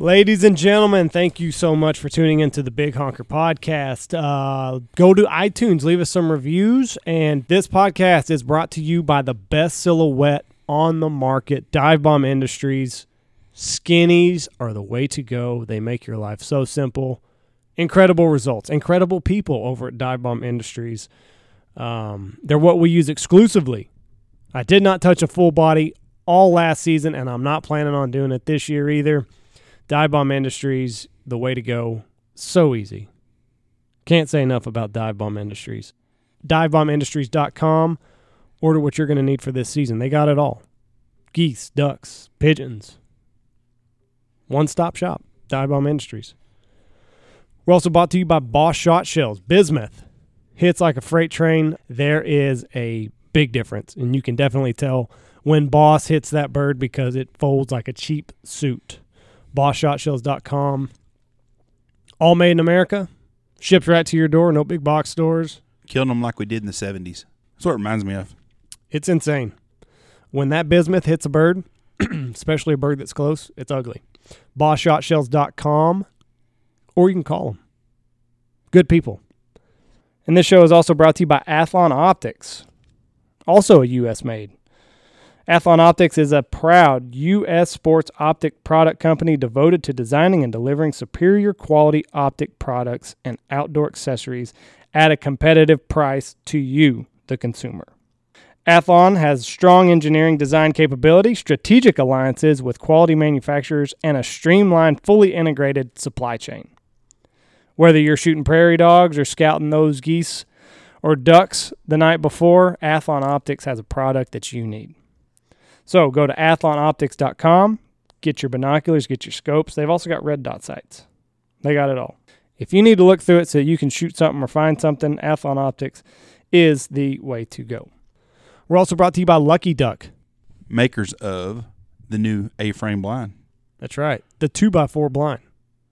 Ladies and gentlemen, thank you so much for tuning into the Big Honker Podcast. Uh, go to iTunes, leave us some reviews. And this podcast is brought to you by the best silhouette on the market, Dive Bomb Industries. Skinnies are the way to go. They make your life so simple. Incredible results, incredible people over at Dive Bomb Industries. Um, they're what we use exclusively. I did not touch a full body all last season, and I'm not planning on doing it this year either. Dive Bomb Industries, the way to go. So easy. Can't say enough about Dive Bomb Industries. DiveBombIndustries.com. Order what you're going to need for this season. They got it all geese, ducks, pigeons. One stop shop. Dive Bomb Industries. We're also brought to you by Boss Shot Shells. Bismuth hits like a freight train. There is a big difference, and you can definitely tell when Boss hits that bird because it folds like a cheap suit. BossShotShells.com. All made in America. Shipped right to your door. No big box stores. Killing them like we did in the 70s. That's what it reminds me of. It's insane. When that bismuth hits a bird, especially a bird that's close, it's ugly. BossShotShells.com, or you can call them. Good people. And this show is also brought to you by Athlon Optics, also a U.S. made. Athlon Optics is a proud U.S. sports optic product company devoted to designing and delivering superior quality optic products and outdoor accessories at a competitive price to you, the consumer. Athlon has strong engineering design capability, strategic alliances with quality manufacturers, and a streamlined, fully integrated supply chain. Whether you're shooting prairie dogs or scouting those geese or ducks the night before, Athlon Optics has a product that you need. So go to athlonoptics.com, get your binoculars, get your scopes. They've also got red dot sights. They got it all. If you need to look through it so you can shoot something or find something, Athlon Optics is the way to go. We're also brought to you by Lucky Duck. Makers of the new A-frame blind. That's right. The 2x4 blind.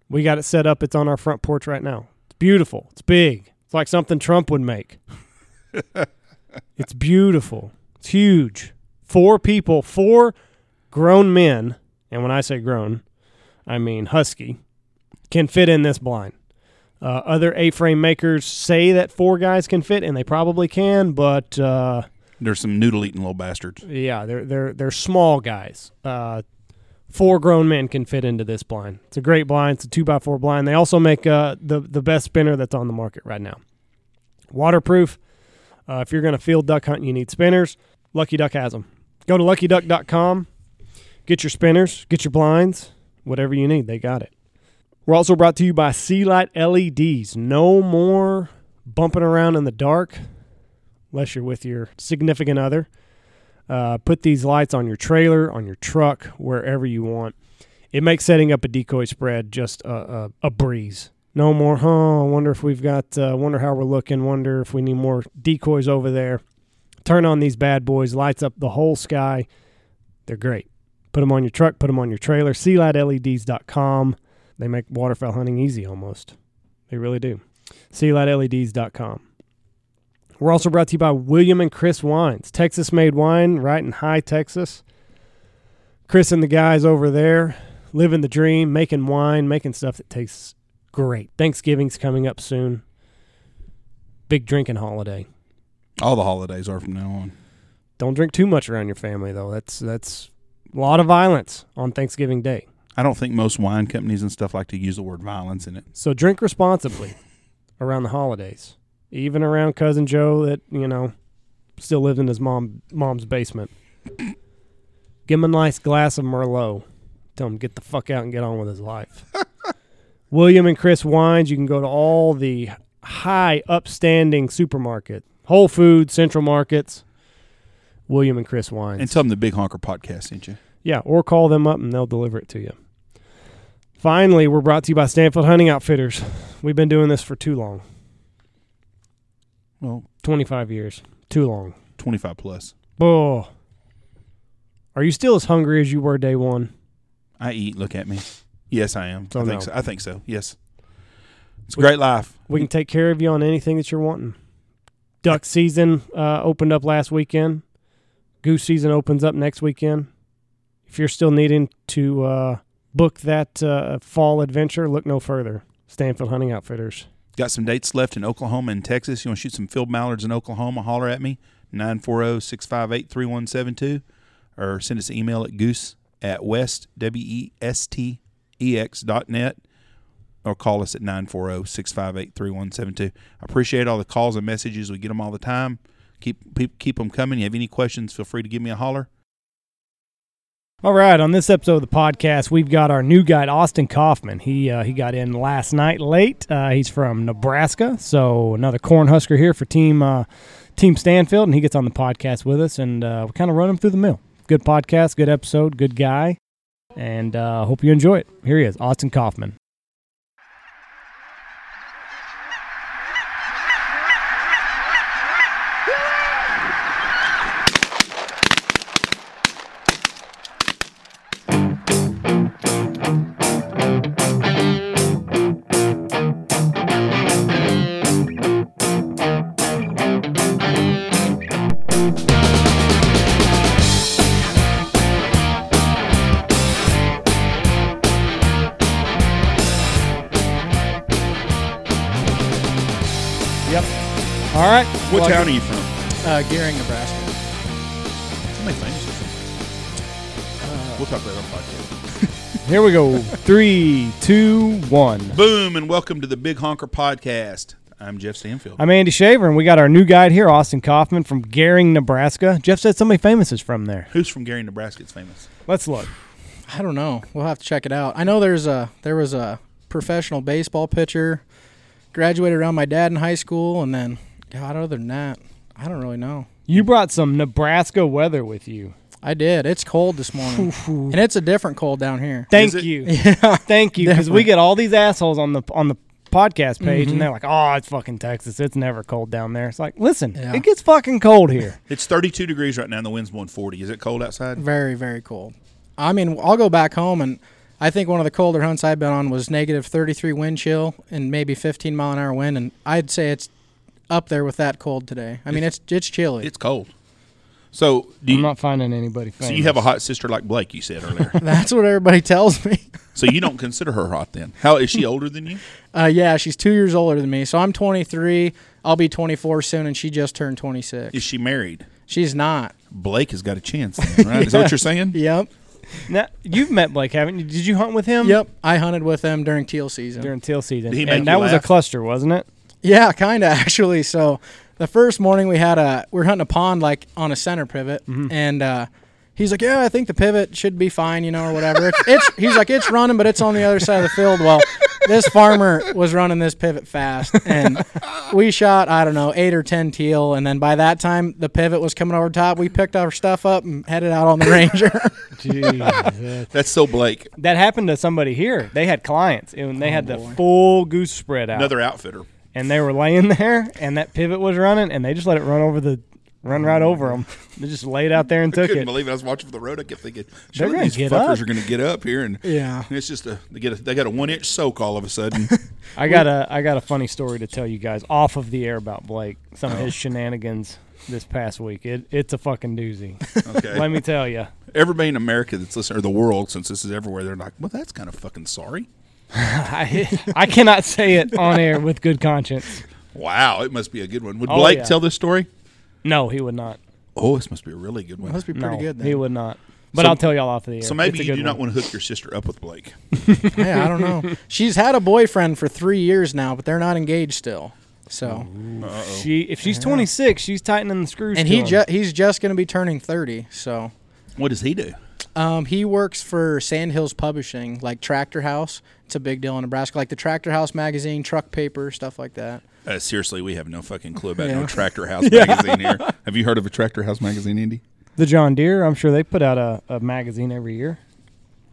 We got it set up. It's on our front porch right now. It's beautiful. It's big. It's like something Trump would make. it's beautiful. It's huge. Four people, four grown men, and when I say grown, I mean husky, can fit in this blind. Uh, other A-frame makers say that four guys can fit, and they probably can, but uh, There's some noodle-eating little bastards. yeah, they're they're they're small guys. Uh, four grown men can fit into this blind. It's a great blind. It's a two by four blind. They also make uh, the the best spinner that's on the market right now. Waterproof. Uh, if you're going to field duck hunt, you need spinners. Lucky Duck has them. Go to luckyduck.com. Get your spinners. Get your blinds. Whatever you need, they got it. We're also brought to you by Sea Light LEDs. No more bumping around in the dark, unless you're with your significant other. Uh, put these lights on your trailer, on your truck, wherever you want. It makes setting up a decoy spread just a, a, a breeze. No more, huh? I wonder if we've got, uh, wonder how we're looking, wonder if we need more decoys over there. Turn on these bad boys, lights up the whole sky. They're great. Put them on your truck, put them on your trailer. SeaLightLEDs.com. They make waterfowl hunting easy almost. They really do. SeaLightLEDs.com. We're also brought to you by William and Chris Wines, Texas made wine right in Hye Texas. Chris and the guys over there living the dream, making wine, making stuff that tastes great. Thanksgiving's coming up soon. Big drinking holiday. All the holidays are from now on. Don't drink too much around your family though. That's that's a lot of violence on Thanksgiving Day. I don't think most wine companies and stuff like to use the word violence in it. So drink responsibly around the holidays. Even around cousin Joe that, you know, still lives in his mom mom's basement. Give him a nice glass of Merlot. Tell him get the fuck out and get on with his life. William and Chris Wines, you can go to all the high upstanding supermarket. Whole Foods, Central Markets. William and Chris Wines. And tell them the Big Honker podcast sent you. Yeah, or call them up and they'll deliver it to you. Finally, we're brought to you by Stanfield Hunting Outfitters. We've been doing this for too long Well, 25 years. Too long. 25 plus. Oh. Are you still as hungry as you were day one? I eat. Look at me. Yes, I am. So I think no. so. I think so. Yes. It's a We- great life. We can take care of you on anything that you're wanting. Duck season uh, opened up last weekend. Goose season opens up next weekend. If you're still needing to uh, book that uh, fall adventure, look no further. Stanfield Hunting Outfitters. Got some dates left in Oklahoma and Texas. You want to shoot some field mallards in Oklahoma? Holler at me, oh, 940 658 3172, or send us an email at goose at west, W E S T E X dot net, or call us at 940 658 3172. I appreciate all the calls and messages. We get them all the time. Keep, keep, them coming. You have any questions, feel free to give me a holler. All right, on this episode of the podcast, we've got our new guide Austin Kaufman. He uh, he got in last night late. Uh, he's from Nebraska, so another Cornhusker here for team uh, Team Stanfield, and he gets on the podcast with us, and uh, we kind of run him through the mill. Good podcast, good episode, good guy, and uh, hope you enjoy it. Here he is, Austin Kaufman. What Well, town are you from? Uh, Gering, Nebraska. Somebody famous or something. We'll talk about it on the podcast. Here we go. Three, two, one. Boom, and welcome to the Big Honker Podcast. I'm Jeff Stanfield. I'm Andy Shaver, and we got our new guide here, Austin Kaufman from Gering, Nebraska. Jeff said somebody famous is from there. Who's from Gary, Nebraska? It's famous. Let's look. I don't know. We'll have to check it out. I know there's a there was a professional baseball pitcher. Graduated around my dad in high school, and then God, other than that, I don't really know. You brought some Nebraska weather with you. I did. It's cold this morning, and it's a different cold down here. Thank it? you. Yeah, Thank you. Because we get all these assholes on the on the podcast page, Mhm. and they're like, "Oh, it's fucking Texas. It's never cold down there." It's like, listen, Yeah. it gets fucking cold here. It's 32 degrees right now, and the wind's 140. Is it cold outside? very very cold. I mean, I'll go back home, and I think one of the colder hunts I've been on was negative 33 wind chill and maybe 15 mile an hour wind, and I'd say it's up there with that cold today. I mean, it's it's chilly. It's cold. So, do I'm you, not finding anybody famous. so you have a hot sister like Blake? You said earlier. That's what everybody tells me. so you don't consider her hot then? How is she older than you? Uh, yeah, she's two years older than me. So I'm 23. I'll be 24 soon, and she just turned 26. Is she married? She's not. Blake has got a chance, then, right? Is that what you're saying? Yep. Now, you've met Blake, haven't you? Did you hunt with him? Yep. I hunted with him during teal season. During teal season, Did he make and you that was a cluster, wasn't it? Yeah, kind of actually. So the first morning we had a we were hunting a pond like on a center pivot, and uh, he's like, "Yeah, I think the pivot should be fine, you know, or whatever." It's, it's he's like, "It's running, but it's on the other side of the field." Well, this farmer was running this pivot fast, and we shot I don't know eight or ten teal, and then by that time the pivot was coming over top. We picked our stuff up and headed out on the ranger. Jesus. That's so Blake. that happened to somebody here. They had clients, and they had the full goose spread out. Another outfitter. And they were laying there, and that pivot was running, and they just let it run over the, run right over them. They just laid out there and took Couldn't it. believe it. I was watching for the road. I kept thinking, sure, these fuckers up. are going to get up here, and yeah. it's just a they get a, they got a one inch soak all of a sudden. I got a, I got a funny story to tell you guys off of the air about Blake. Some of his oh. shenanigans this past week. It, it's a fucking doozy. Okay. Let me tell you. Everybody in America that's listening, or the world, since this is everywhere, they're like, well, that's kind of fucking sorry. I, I cannot say it on air with good conscience. Wow, it must be a good one. Would Oh, Blake yeah. tell this story? No, he would not. Oh, this must be a really good one. Must be pretty no, good. Then. he would not. But So- I'll tell y'all off the air. So maybe It's a you good do not one. want to hook your sister up with Blake. yeah, I don't know. She's had a boyfriend for three years now, but they're not engaged still. So, Uh-oh. She, if she's 26, she's tightening the screws. and to he him. ju- he's just going to be turning 30. So, What does he do? Um, he works for Sandhills Publishing, like Tractor House. It's a big deal in Nebraska, like the Tractor House magazine, truck paper, stuff like that. Uh, seriously, we have no fucking clue about no Tractor House magazine here. Have you heard of a Tractor House magazine, Andy? The John Deere, I'm sure they put out a, a magazine every year.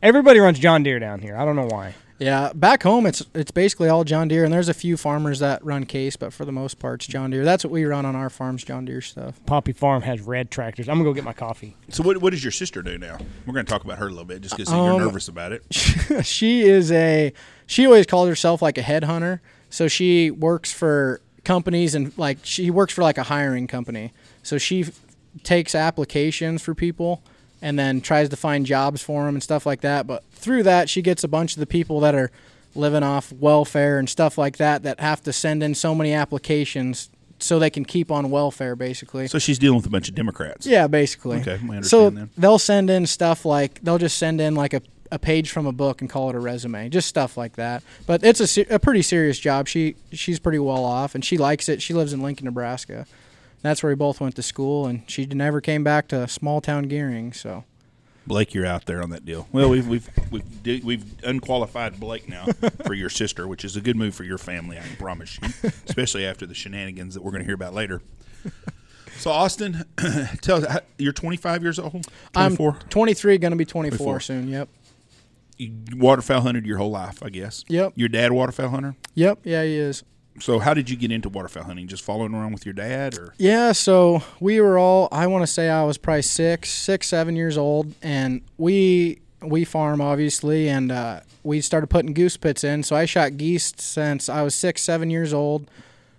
Everybody runs John Deere down here. I don't know why. Yeah, back home it's it's basically all John Deere, and there's a few farmers that run Case, but for the most part, it's John Deere. That's what we run on our farms, John Deere stuff. Poppy Farm has red tractors. I'm gonna go get my coffee. So what what does your sister do now? We're going to talk about her a little bit, just because you're Um, nervous about it. she is a she always calls herself like a headhunter. So she works for companies and like she works for like a hiring company. So she f- takes applications for people and then tries to find jobs for them and stuff like that. But through that, she gets a bunch of the people that are living off welfare and stuff like that that have to send in so many applications so they can keep on welfare, basically. So she's dealing with a bunch of Democrats. Yeah, basically. Okay, I understand So then. they'll send in stuff like they'll just send in like a, a page from a book and call it a resume, just stuff like that. But it's a, a pretty serious job. She she's pretty well off and she likes it. She lives in Lincoln, Nebraska. That's where we both went to school, and she never came back to small town Gering. So Blake, you're out there on that deal. Well, we've we've we've we've unqualified Blake now for your sister, which is a good move for your family. I can promise you, especially after the shenanigans that we're going to hear about later. So, Austin, tell us, you're 25 years old. 24. I'm 23, going to be 24, 24. soon. Yep. you waterfowl hunted your whole life, I guess. Yep. Your dad waterfowl hunter. Yep. Yeah, he is. So, how did you get into waterfowl hunting? Just following around with your dad, or Yeah, so we were all I want to say I was probably six, six, seven years old, and we we farm obviously, and uh, we started putting goose pits in. So I shot geese since I was six, seven years old.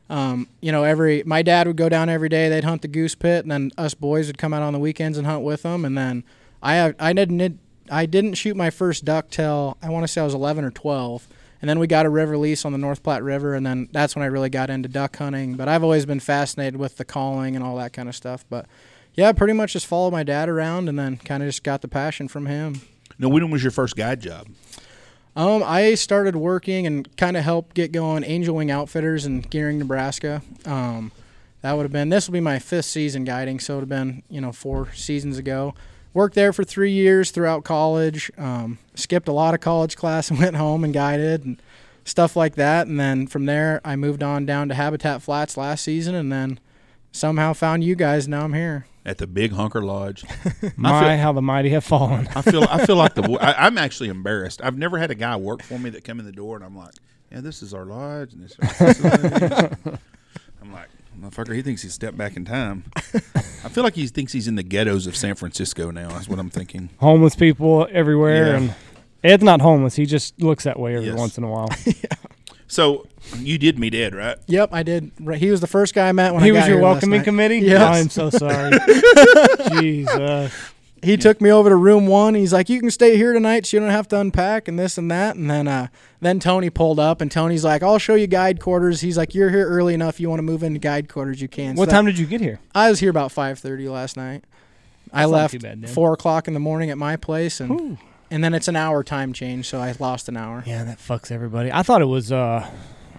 Um, you know, every my dad would go down every day. They'd hunt the goose pit, and then us boys would come out on the weekends and hunt with them. And then I I didn't I didn't shoot my first duck till I want to say I was 11 or 12. And then we got a river lease on the North Platte River, and then that's when I really got into duck hunting. But I've always been fascinated with the calling and all that kind of stuff. But yeah, pretty much just followed my dad around, and then kind of just got the passion from him. no? When was your first guide job? Um, I started working and kind of helped get going Angel Wing Outfitters in Gering, Nebraska. Um, that would have been this will be my fifth season guiding, so it would have been you know four seasons ago. Worked there for three years throughout college. Um, skipped a lot of college class and went home and guided and stuff like that. And then from there, I moved on down to Habitat Flats last season, and then somehow found you guys. Now I'm here. At the Big Honker Lodge. My, feel- how the mighty have fallen. I feel I feel like the I, I'm actually embarrassed. I've never had a guy work for me that come in the door and I'm like, yeah, this is our lodge and this is our facilities." I'm like, motherfucker, he thinks he's stepped back in time. I feel like he thinks he's in the ghettos of San Francisco now. That's what I'm thinking. homeless people everywhere, Yeah. and Ed's not homeless. He just looks that way every Yes. once in a while. So you did meet Ed, right? Yep, I did. Right, He was the first guy I met when he I got here. He was your here last welcoming night. committee. Yes. I'm so sorry. Jesus. He took me over to room one. He's like, "You can stay here tonight, so you don't have to unpack and this and that." And then, uh, then Tony pulled up, and Tony's like, "I'll show you guide quarters." He's like, "You're here early enough. You want to move into guide quarters, you can." So What that- time did you get here? I was here about five thirty last night. I That's not left bad, four o'clock in the morning at my place, and Ooh. and then it's an hour time change, so I lost an hour. Yeah, that fucks everybody. I thought it was. uh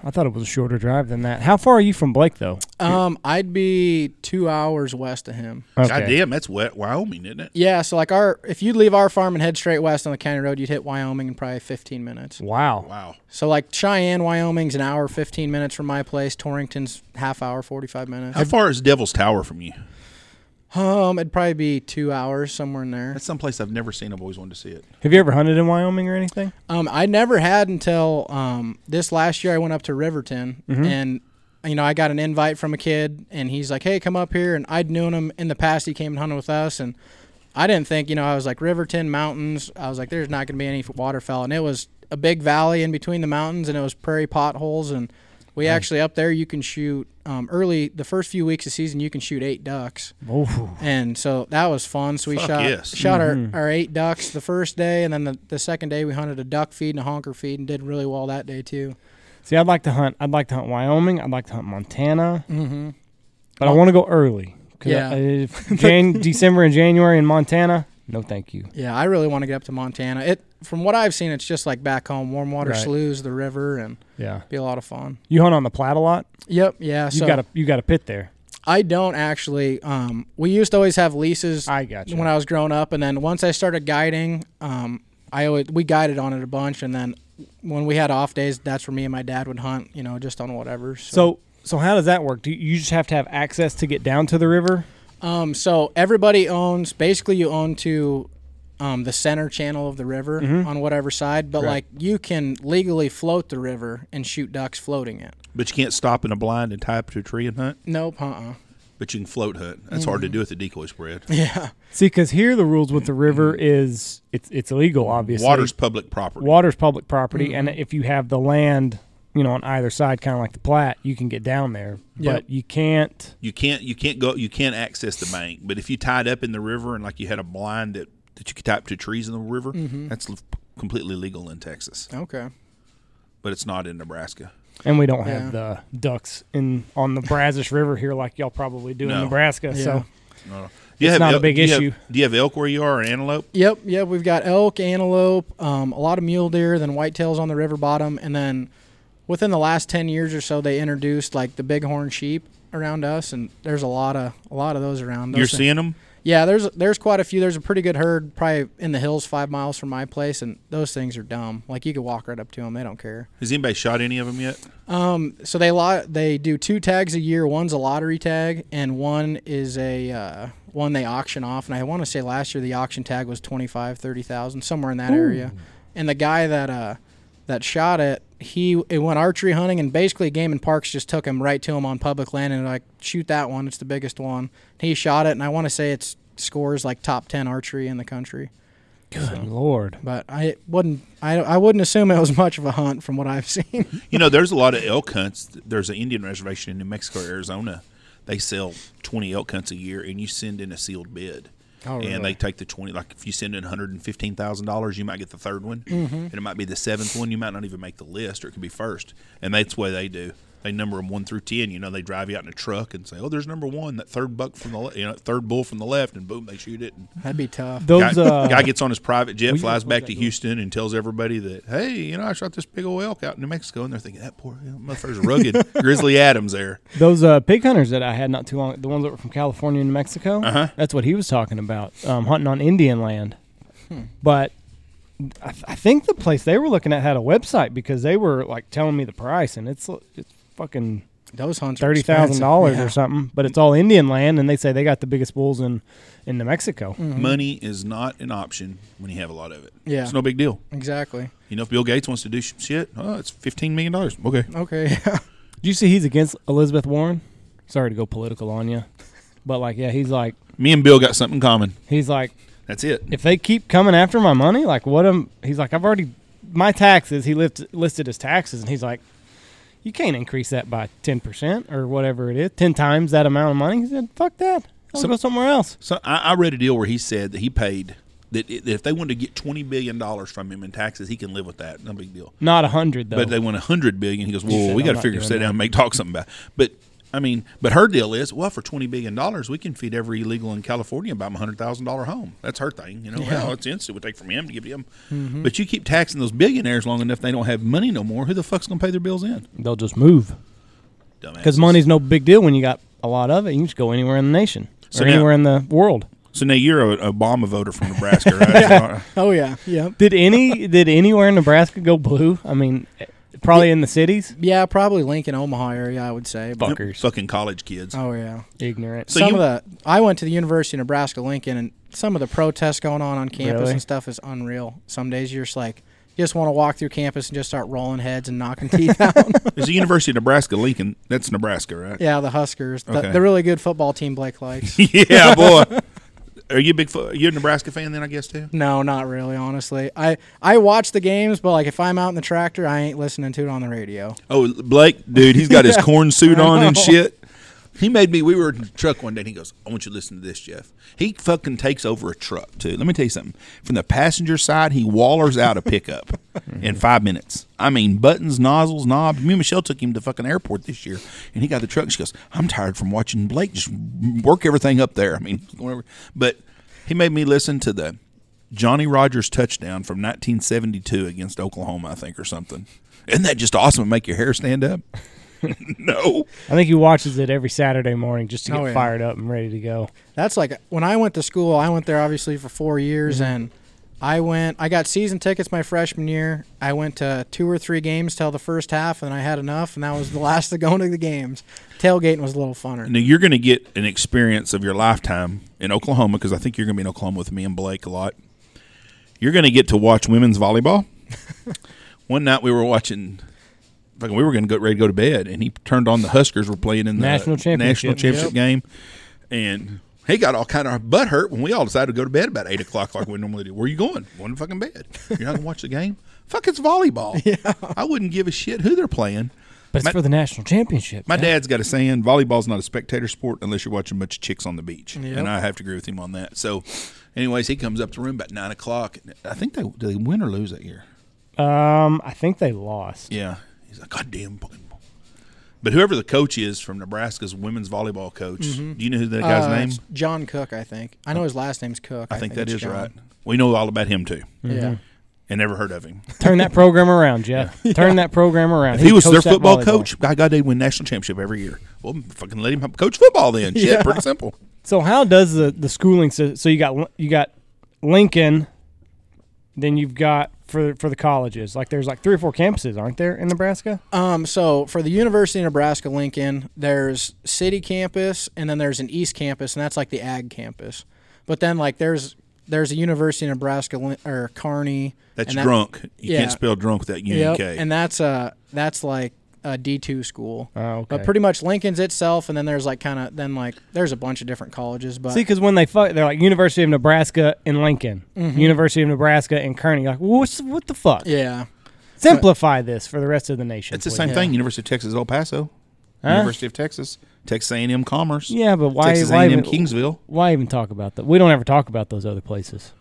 I thought it was a shorter drive than that. How far are you from Blake, though? Um, I'd be two hours west of him. God damn, that's wet Wyoming, isn't it? Yeah, so like our if you'd leave our farm and head straight west on the county road, you'd hit Wyoming in probably fifteen minutes. Wow. Wow. So like Cheyenne, Wyoming's an hour fifteen minutes from my place. Torrington's half hour, forty five minutes. How far is Devil's Tower from you? Um, it'd probably be two hours somewhere in there. That's someplace I've never seen. I've always wanted to see it. Have you ever hunted in Wyoming or anything? Um, I never had until um this last year. I went up to Riverton and. You know, I got an invite from a kid, and he's like, "Hey, come up here." And I'd known him in the past. He came and hunted with us, and I didn't think, you know, I was like Riverton mountains. I was like, "There's not going to be any waterfowl," and it was a big valley in between the mountains, and it was prairie potholes, and we actually up there you can shoot um, early the first few weeks of season you can shoot eight ducks, Oh, and so that was fun. So we Fuck shot yes. shot Mhm. our, our eight ducks the first day, and then the, the second day we hunted a duck feed and a honker feed, and did really well that day too. see, I'd like to hunt. I'd like to hunt Wyoming. I'd like to hunt Montana, Mm-hmm. but I want to go early. 'Cause Yeah. I- if Jan- December and January in Montana. No, thank you. Yeah, I really want to get up to Montana. It from what I've seen, it's just like back home, warm water Right. sloughs, the river, and Yeah. be a lot of fun. You hunt on the Platte a lot. Yep, yeah. You so got a you got a pit there. I don't actually. Um, we used to always have leases I got you. when I was growing up, and then once I started guiding, um, I always we guided on it a bunch, and then when we had off days, that's where me and my dad would hunt. You know, just on whatever. so so how does that work? Do you just have to have access to get down to the river? Um, so everybody owns basically you own to um, the center channel of the river on whatever side, but Right. like you can legally float the river and shoot ducks floating it. But you can't stop in a blind and tie up to a tree and hunt. Nope, uh, uh But you can float hunt. That's hard to do with the decoy spread. Yeah, See, because here the rules with the river is it's it's illegal. Obviously, Water's public property. water's public property, and if you have the land you know, on either side, kind of like the Platte, you can get down there, Yep. but you can't. You can't you can't go you can't access the bank. But if you tied up in the river and like you had a blind that that you could tie up to trees in the river, Mm-hmm. that's l- completely legal in Texas. Okay. But it's not in Nebraska. And we don't Yeah. have the ducks in on the Brazos River here like y'all probably do in Nebraska. Yeah. So No. Do you It's have not a elk- big do you have- issue. do you have elk where you are or antelope? Yep, yep. We've got elk, antelope, um, a lot of mule deer, then whitetails on the river bottom, and then within the last ten years or so, they introduced like the bighorn sheep around us, and there's a lot of a lot of those around. You're seeing them? yeah, there's there's quite a few. There's a pretty good herd, probably in the hills, five miles from my place, and those things are dumb. Like you could walk right up to them, they don't care. Has anybody shot any of them yet? Um, so they lot they do two tags a year. One's a lottery tag, and one is a uh, one they auction off. And I want to say last year the auction tag was twenty five, thirty thousand, somewhere in that area. And the guy that uh that shot it, he it went archery hunting, and basically Game and Parks just took him right to him on public land and like shoot that one. It's the biggest one. He shot it, and I want to say it's scores like top ten archery in the country. good lord. But I wouldn't I I wouldn't assume it was much of a hunt from what I've seen. You know, there's a lot of elk hunts. There's an Indian reservation in New Mexico, Arizona. They sell 20 elk hunts a year, and you send in a sealed bid. Oh, And they take the 20, like if you send in $115,000, you might get the third one. Mm-hmm. And it might be the seventh one. You might not even make the list, or it could be first. And that's the way they do. They number them one through 10. You know, they drive you out in a truck and say, oh, there's number one, that third buck from the left, you know, third bull from the left, and boom, they shoot it. And That'd be tough. Those guy, uh, guy gets on his private jet, flies back to door? Houston, and tells everybody that, hey, you know, I shot this big old elk out in New Mexico, and they're thinking that poor you know, motherfucker's rugged Grizzly Adams there. Those uh, pig hunters that I had not too long, the ones that were from California and New Mexico, Uh-huh. that's what he was talking about, um, hunting on Indian land. Hmm. But I, th- I think the place they were looking at had a website because they were like telling me the price, and it's it's fucking Those hunts thirty thousand dollars expensive. or something. But it's all Indian land, and they say they got the biggest bulls in in New Mexico. Mhm. Money is not an option when you have a lot of it. Yeah. It's no big deal. Exactly. You know, if Bill Gates wants to do some shit, oh, it's $15 million. Okay. Okay. Do you see he's against Elizabeth Warren? Sorry to go political on you, but like, yeah, he's like, Me and Bill got something in common. he's like, That's it. if they keep coming after my money, like what am he's like, I've already my taxes. He lift, listed his taxes, and he's like, you can't increase that by ten percent or whatever it is, ten times that amount of money. He said, fuck that, I'll So- go somewhere else. So I, I read a deal where he said that he paid, that, that if they wanted to get $20 billion from him in taxes, he can live with that. No big deal. Not a hundred though. But they want a hundred billion. He goes, He "Well, said, we got to figure, sit that." and make talk something about." It. But I mean, but her deal is, well, for twenty billion dollars, we can feed every illegal in California and buy them a hundred thousand dollar home. That's her thing, you know. Yeah. Well, it's instant. We take from him to give to him. Mm-hmm. But you keep taxing those billionaires long enough, they don't have money no more. Who the fuck's gonna pay their bills in? They'll just move because money's no big deal when you got a lot of it. You can just go anywhere in the nation So or now- anywhere in the world. So now you're a Obama voter from Nebraska, right? oh yeah. yeah. Did any did anywhere in Nebraska go blue? I mean, probably in the cities. Yeah, probably Lincoln, Omaha area, I would say. But, Fuckers, Fucking college kids. oh yeah. ignorant. So some you- of the I went to the University of Nebraska Lincoln, and some of the protests going on on campus Really? and stuff is unreal. Some days you're just like, you just want to walk through campus and just start rolling heads and knocking teeth out. Is the University of Nebraska Lincoln? That's Nebraska, right? yeah, the Huskers, the, Okay. the really good football team Blake likes. yeah, boy. Are you a big? Fo- you're a Nebraska fan then? I guess too. No, not really. Honestly, I I watch the games, but like if I'm out in the tractor, I ain't listening to it on the radio. Oh, Blake, dude, he's got his Yeah. corn suit on and shit. He made me. We were in the truck one day, and he goes, "I want you to listen to this, Jeff." He fucking takes over a truck too. Let me tell you something. From the passenger side, he wallers out a pickup in five minutes. I mean, buttons, nozzles, knobs. Me and Michelle took him to fucking airport this year, and he got the truck. And she goes, "I'm tired from watching Blake just work everything up there." I mean, whatever. But he made me listen to the Johnny Rodgers touchdown from 1972 against Oklahoma, I think, or something. Isn't that just awesome? and Make your hair stand up. no. I think he watches it every Saturday morning just to get Oh, yeah. fired up and ready to go. That's like when I went to school. I went there obviously for four years, Mm-hmm. and I went. I got season tickets my freshman year. I went to two or three games till the first half, and I had enough, and that was the last of going to the games. Tailgating was a little funner. Now you're going to get an experience of your lifetime in Oklahoma because I think you're going to be in Oklahoma with me and Blake a lot. You're going to get to watch women's volleyball. One night we were watching. Fucking, we were going to get ready to go to bed, and he turned on the Huskers were playing in the National championship. national championship Yep. game, and he got all kind of butt hurt when we all decided to go to bed about eight o'clock, like we normally do. Where are you going? Going to fucking bed. You're not going to watch the game? Fuck, it's volleyball. Yeah. I wouldn't give a shit who they're playing. But it's My- for the national championship. My yeah. dad's got a saying: volleyball's not a spectator sport unless you're watching a bunch of chicks on the beach, Yep. and I have to agree with him on that. So, anyways, he comes up to the room about nine o'clock. I think they did they win or lose that year. Um, I think they lost. Yeah, he's like, God damn. fucking ball." But whoever the coach is from Nebraska's women's volleyball coach, do you know who that guy's Uh, name? it's John Cook, I think. I know his last name's Cook. I think that it's is John. right. We know all about him too, Yeah. and never heard of him. Turn that program around, Jeff. Turn that program around. If he was their football volleyball. coach, by God, they'd win national championship every year. Well, fucking let him coach football then. Shit, Yeah. pretty simple. So how does the the schooling? So, so you got you got Lincoln, then you've got for for the colleges. Like there's like three or four campuses, aren't there in Nebraska? Um, so for the University of Nebraska Lincoln, there's city campus and then there's an east campus, and that's like the ag campus. But then like there's there's a University of Nebraska Lin- or Kearney. That's and that- drunk. You yeah. can't spell drunk without Yep, UNK. and that's uh that's like a D two school. Oh, okay. But pretty much Lincoln's itself, and then there's like kind of then like there's a bunch of different colleges. But See, because when they fuck, they're like University of Nebraska in Lincoln, mm-hmm. University of Nebraska in Kearney. Like, what's what the fuck? yeah, Simplify this for the rest of the nation. it's the same Yeah. thing. University of Texas El Paso, Huh? University of Texas, Texas A&M Commerce, Yeah, but why? Texas why, A&M even, Kingsville. why even talk about that? We don't ever talk about those other places.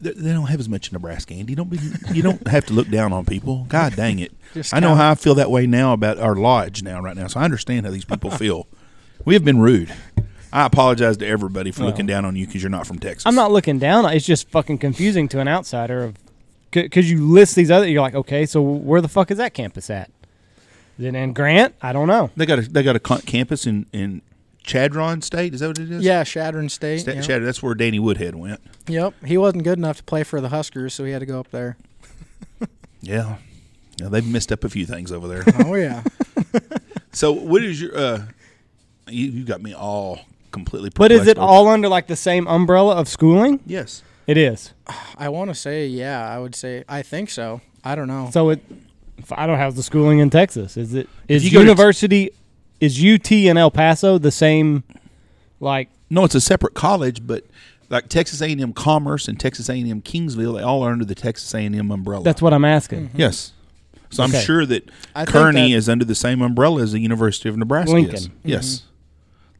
They, don't have as much in Nebraska, Andy. Don't be. You don't have to look down on people. God dang it! I know how I feel that way now about our lodge now, right now. So I understand how these people feel. We have been rude. I apologize to everybody for looking down on you because you're not from Texas. I'm not looking down. It's just fucking confusing to an outsider of because you list these other. You're like, okay, so where the fuck is that campus at? It in Grant? I don't know. They got a they got a campus in in Chadron State. Is that what it is? yeah, Chadron State. Sta- yep. Chad- that's where Danny Woodhead went. Yep, he wasn't good enough to play for the Huskers, so he had to go up there. Yeah. Yeah, they've missed up a few things over there. Oh yeah. so, what is your? uh You, you got me all completely. But is it all under like the same umbrella of schooling? Yes. It is. I want to say yeah. I would say I think so. I don't know. So it. I don't have the schooling in Texas. Is it? Is you go to- university? Is UT in El Paso the same? Like No, it's a separate college, but like Texas A&M Commerce and Texas A&M Kingsville, they all are under the Texas A&M umbrella. that's what I'm asking. Mm-hmm. yes. So I'm Okay. sure that I think Kearney that- is under the same umbrella as the University of Nebraska Lincoln. is. Yes. Mm-hmm.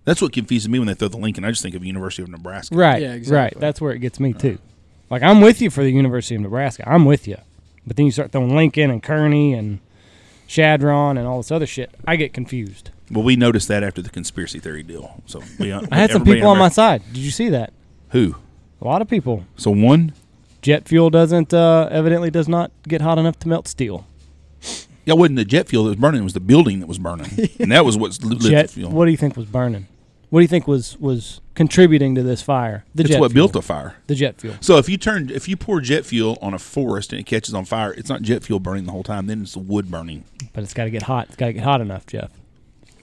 That's what confuses me when they throw the Lincoln. I just think of University of Nebraska. Right. Yeah, Right. exactly. That's where it gets me uh-huh. too. Like I'm with you for the University of Nebraska. I'm with you. But then you start throwing Lincoln and Kearney and Chadron and all this other shit. I get confused. Well, we noticed that after the conspiracy theory deal. So we, I had some people on my side. Did you see that? Who? A lot of people. So one. Jet fuel doesn't uh, evidently does not get hot enough to melt steel. Yeah, it wasn't the jet fuel that was burning; it was the building that was burning, and that was what's lit Jet. fuel. What do you think was burning? What do you think was was contributing to this fire? The It's jet what fuel. built the fire. the jet fuel. So if you turn, if you pour jet fuel on a forest and it catches on fire, it's not jet fuel burning the whole time. Then it's the wood burning. But it's got to get hot. It's got to get hot enough, Jeff.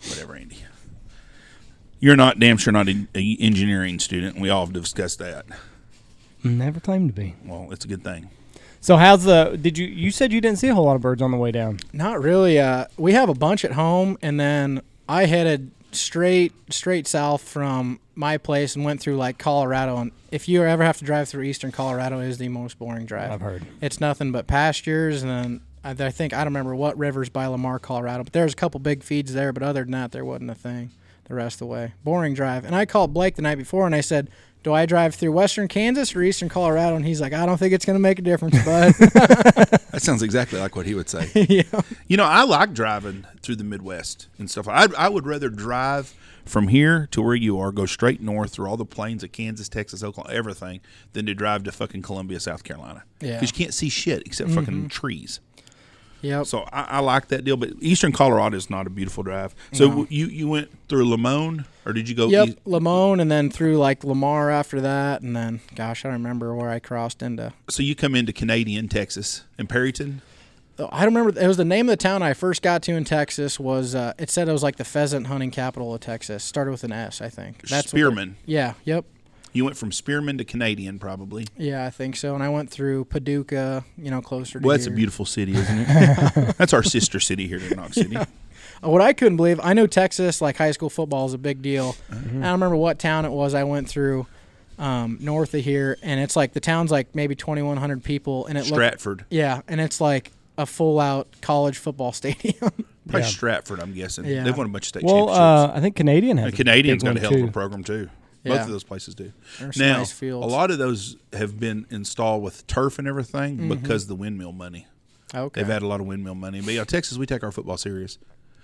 Whatever, Andy. You're not damn sure not an engineering student. We all have discussed that. Never claimed to be. Well, it's a good thing. So how's the? Did you? You said you didn't see a whole lot of birds on the way down. Not really. Uh, we have a bunch at home, and then I headed straight straight south from my place and went through like Colorado. And if you ever have to drive through eastern Colorado, it is the most boring drive. I've heard. It's nothing but pastures, and then I, I think I don't remember what rivers by Lamar, Colorado, but there's a couple big feeds there. But other than that, there wasn't a thing the rest of the way. Boring drive. And I called Blake the night before, and I said. Do I drive through western Kansas or eastern Colorado? And he's like, I don't think it's going to make a difference, bud. That sounds exactly like what he would say. yeah. You know, I like driving through the Midwest and stuff. I I would rather drive from here to where you are, go straight north through all the plains of Kansas, Texas, Oklahoma, everything, than to drive to fucking Columbia, South Carolina. Yeah. because you can't see shit except mm-hmm. fucking trees. Yep. So I, I like that deal. But Eastern Colorado is not a beautiful drive. So No. you you went through Limon, or did you go? Yep, east- Limon, and then through like Lamar after that, and then gosh, I don't remember where I crossed into. so you come into Canadian, Texas, and Perryton. oh, I don't remember. It was the name of the town I first got to in Texas. Was uh, it said it was like the pheasant hunting capital of Texas? Started with an S, I think. the- Spearman. yeah. Yep. You went from Spearman to Canadian, probably. Yeah, I think so. And I went through Paducah. You know, closer to. Well, that's a beautiful city, isn't it? that's our sister city here in Knox City. Uh, What I couldn't believe, I know Texas like high school football is a big deal. Mm-hmm. I don't remember what town it was I went through. um, north of here, and it's like the town's like maybe 2,100 people, and it looks Stratford. yeah, and it's like a full out college football stadium. Probably Yeah. Stratford, I'm guessing. Yeah. They've won a bunch of state Well, championships. uh, I think Canadian has And a Canadians big got a hell of too. a program too. Both Yeah. of those places do. There's some Now, nice fields. a lot of those have been installed with turf and everything Mm-hmm. because of the windmill money. okay. They've had a lot of windmill money. But yeah, Texas, we take our football serious.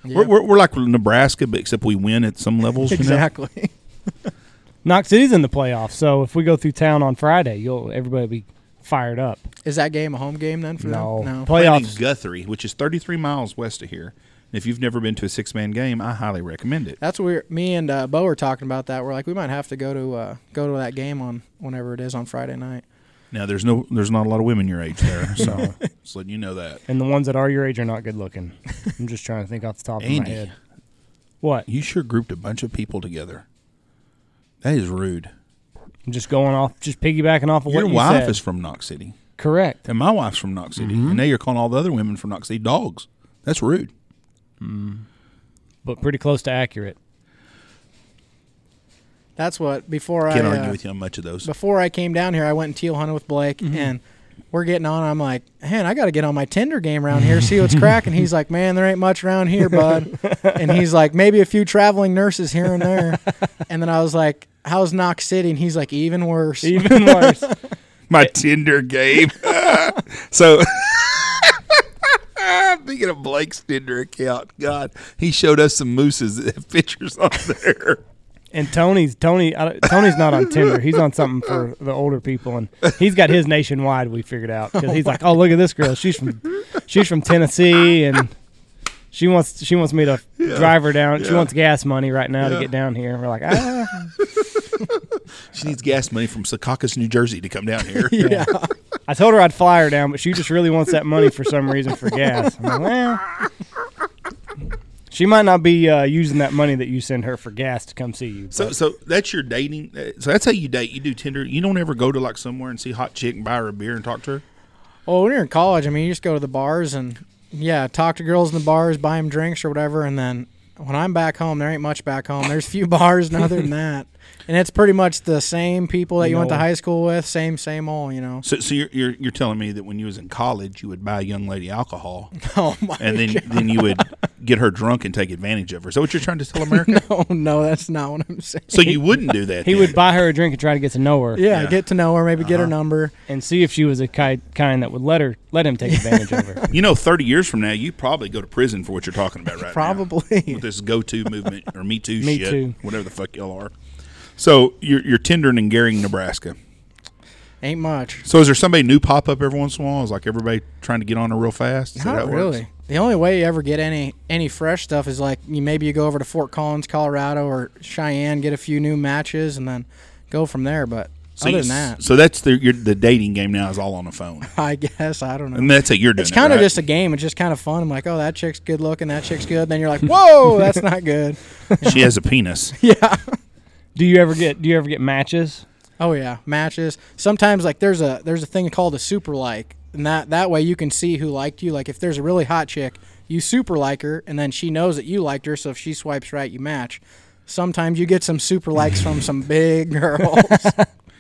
Yeah. We're, we're, we're like Nebraska, but except we win at some levels. You know? exactly. Knox City's in the playoffs, so if we go through town on Friday, you'll everybody will be fired up. Is that game a home game then for No. them? No. Playing Playoffs. Guthrie, which is 33 miles west of here. And if you've never been to a six man game, I highly recommend it. That's where me and uh, Bo were talking about that. We're like, we might have to go to uh, go to that game on whenever it is on Friday night. Now, there's no, there's not a lot of women your age there, so just letting you know that. And the ones that are your age are not good looking. I'm just trying to think off the top of my head. What? You sure grouped a bunch of people together. That is rude. I'm just going off, just piggybacking off of Your what you wife said. is from Knox City, Correct. and my wife's from Knox City, and now you're calling all the other women from Knox City dogs. That's rude. But pretty close to accurate. That's what before Can't I argue uh, with you on much of those. before I came down here, I went and teal hunted with Blake, Mm-hmm. and we're getting on. I'm like, man, I got to get on my Tinder game around here, see what's cracking. He's like, man, there ain't much around here, bud. and he's like, maybe a few traveling nurses here and there. and then I was like, how's Knox City? And he's like, even worse. Even worse. my Tinder game. so, thinking of Blake's Tinder account, God, he showed us some mooses that have pictures on there. And Tony's Tony I, Tony's not on Tinder. He's on something for the older people, and he's got his nationwide. We figured out because he's like, oh look at this girl. She's from she's from Tennessee, and she wants she wants me to drive her down. She wants gas money right now Yeah. to get down here. And we're like, ah, She needs gas money from Secaucus, New Jersey to come down here. yeah. I told her I'd fly her down, but she just really wants that money for some reason for gas. I'm like, well, she might not be uh, using that money that you send her for gas to come see you. So, but- so that's your dating. uh, So that's how you date. You do Tinder. You don't ever go to like somewhere and see hot chick and buy her a beer and talk to her. Well, when you're in college, I mean, you just go to the bars and yeah, talk to girls in the bars, buy them drinks or whatever, and then when I'm back home, there ain't much back home. There's a few bars, and other than that, and it's pretty much the same people that you went to high school with, same same old, you know. So, so you're, you're you're telling me that when you was in college, you would buy a young lady alcohol, Oh my! and then then you would get her drunk and take advantage of her. Is that what you're trying to tell America? Oh no, that's not what I'm saying. So you wouldn't do that. he then. would buy her a drink and try to get to know her. Yeah, Yeah. get to know her, maybe get her Uh-huh. number. and see if she was a ki- kind that would let her let him take advantage of her. You know, 30 years from now, you probably go to prison for what you're talking about right now. Probably. With this go to movement or Me Too Me shit. Too. Whatever the fuck y'all are. So you're, you're tendering in Gering, Nebraska. Ain't much. So is there somebody new pop up every once in a while? Is like everybody trying to get on her real fast? Is Not it works? really. The only way you ever get any any fresh stuff is like you maybe you go over to Fort Collins, Colorado, or Cheyenne, get a few new matches, and then go from there. But So other than that, So that's the, your, the dating game now is all on the phone. I guess I don't know. And that's how you're doing it's it, kind of right? just a game. It's just kind of fun. I'm like, oh, that chick's good looking. That chick's good. Then you're like, whoa, that's not good. she has a penis. Yeah. Do you ever get Do you ever get matches? Oh yeah, matches. Sometimes like there's a there's a thing called a super like, and that that way you can see who liked you. Like if there's a really hot chick, you super like her, and then she knows that you liked her. So if she swipes right, you match. Sometimes you get some super likes from some big girls.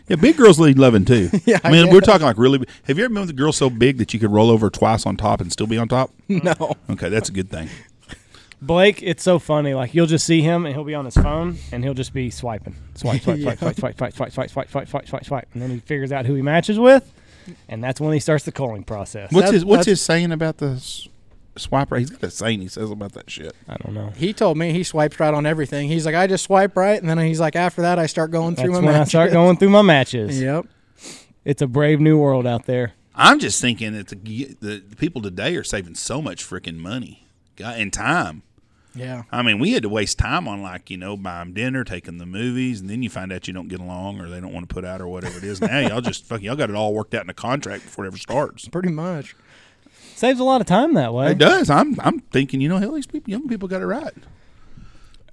Yeah, big girls need loving too. Yeah, I mean, I we're talking like really. big- Have you ever been with a girl so big that you could roll over twice on top and still be on top? no. Okay, that's a good thing. Blake, it's so funny. Like you'll just see him and he'll be on his phone and he'll just be swiping, swipe, swipe, Yeah. swipe, swipe, swipe, swipe, swipe, swipe, swipe, swipe, swipe, swipe, and then he figures out who he matches with, and that's when he starts the calling process. What's That's- his What's his saying about the s- swiper? He's got a saying he says about that shit. I don't know. He told me he swipes right on everything. He's like, I just swipe right, and then he's like, after that, I start going That's through my when I matches. start going through my matches. Yep. It's a brave new world out there. I'm just thinking that the, the, the people today are saving so much freaking money God, and time. Yeah. I mean, we had to waste time on like you know buying dinner, taking the movies, and then you find out you don't get along or they don't want to put out or whatever it is. Now y'all just fuck y'all got it all worked out in a contract before it ever starts. Pretty much. Saves a lot of time that way. It does. I'm I'm thinking you know hell these people young people got it right.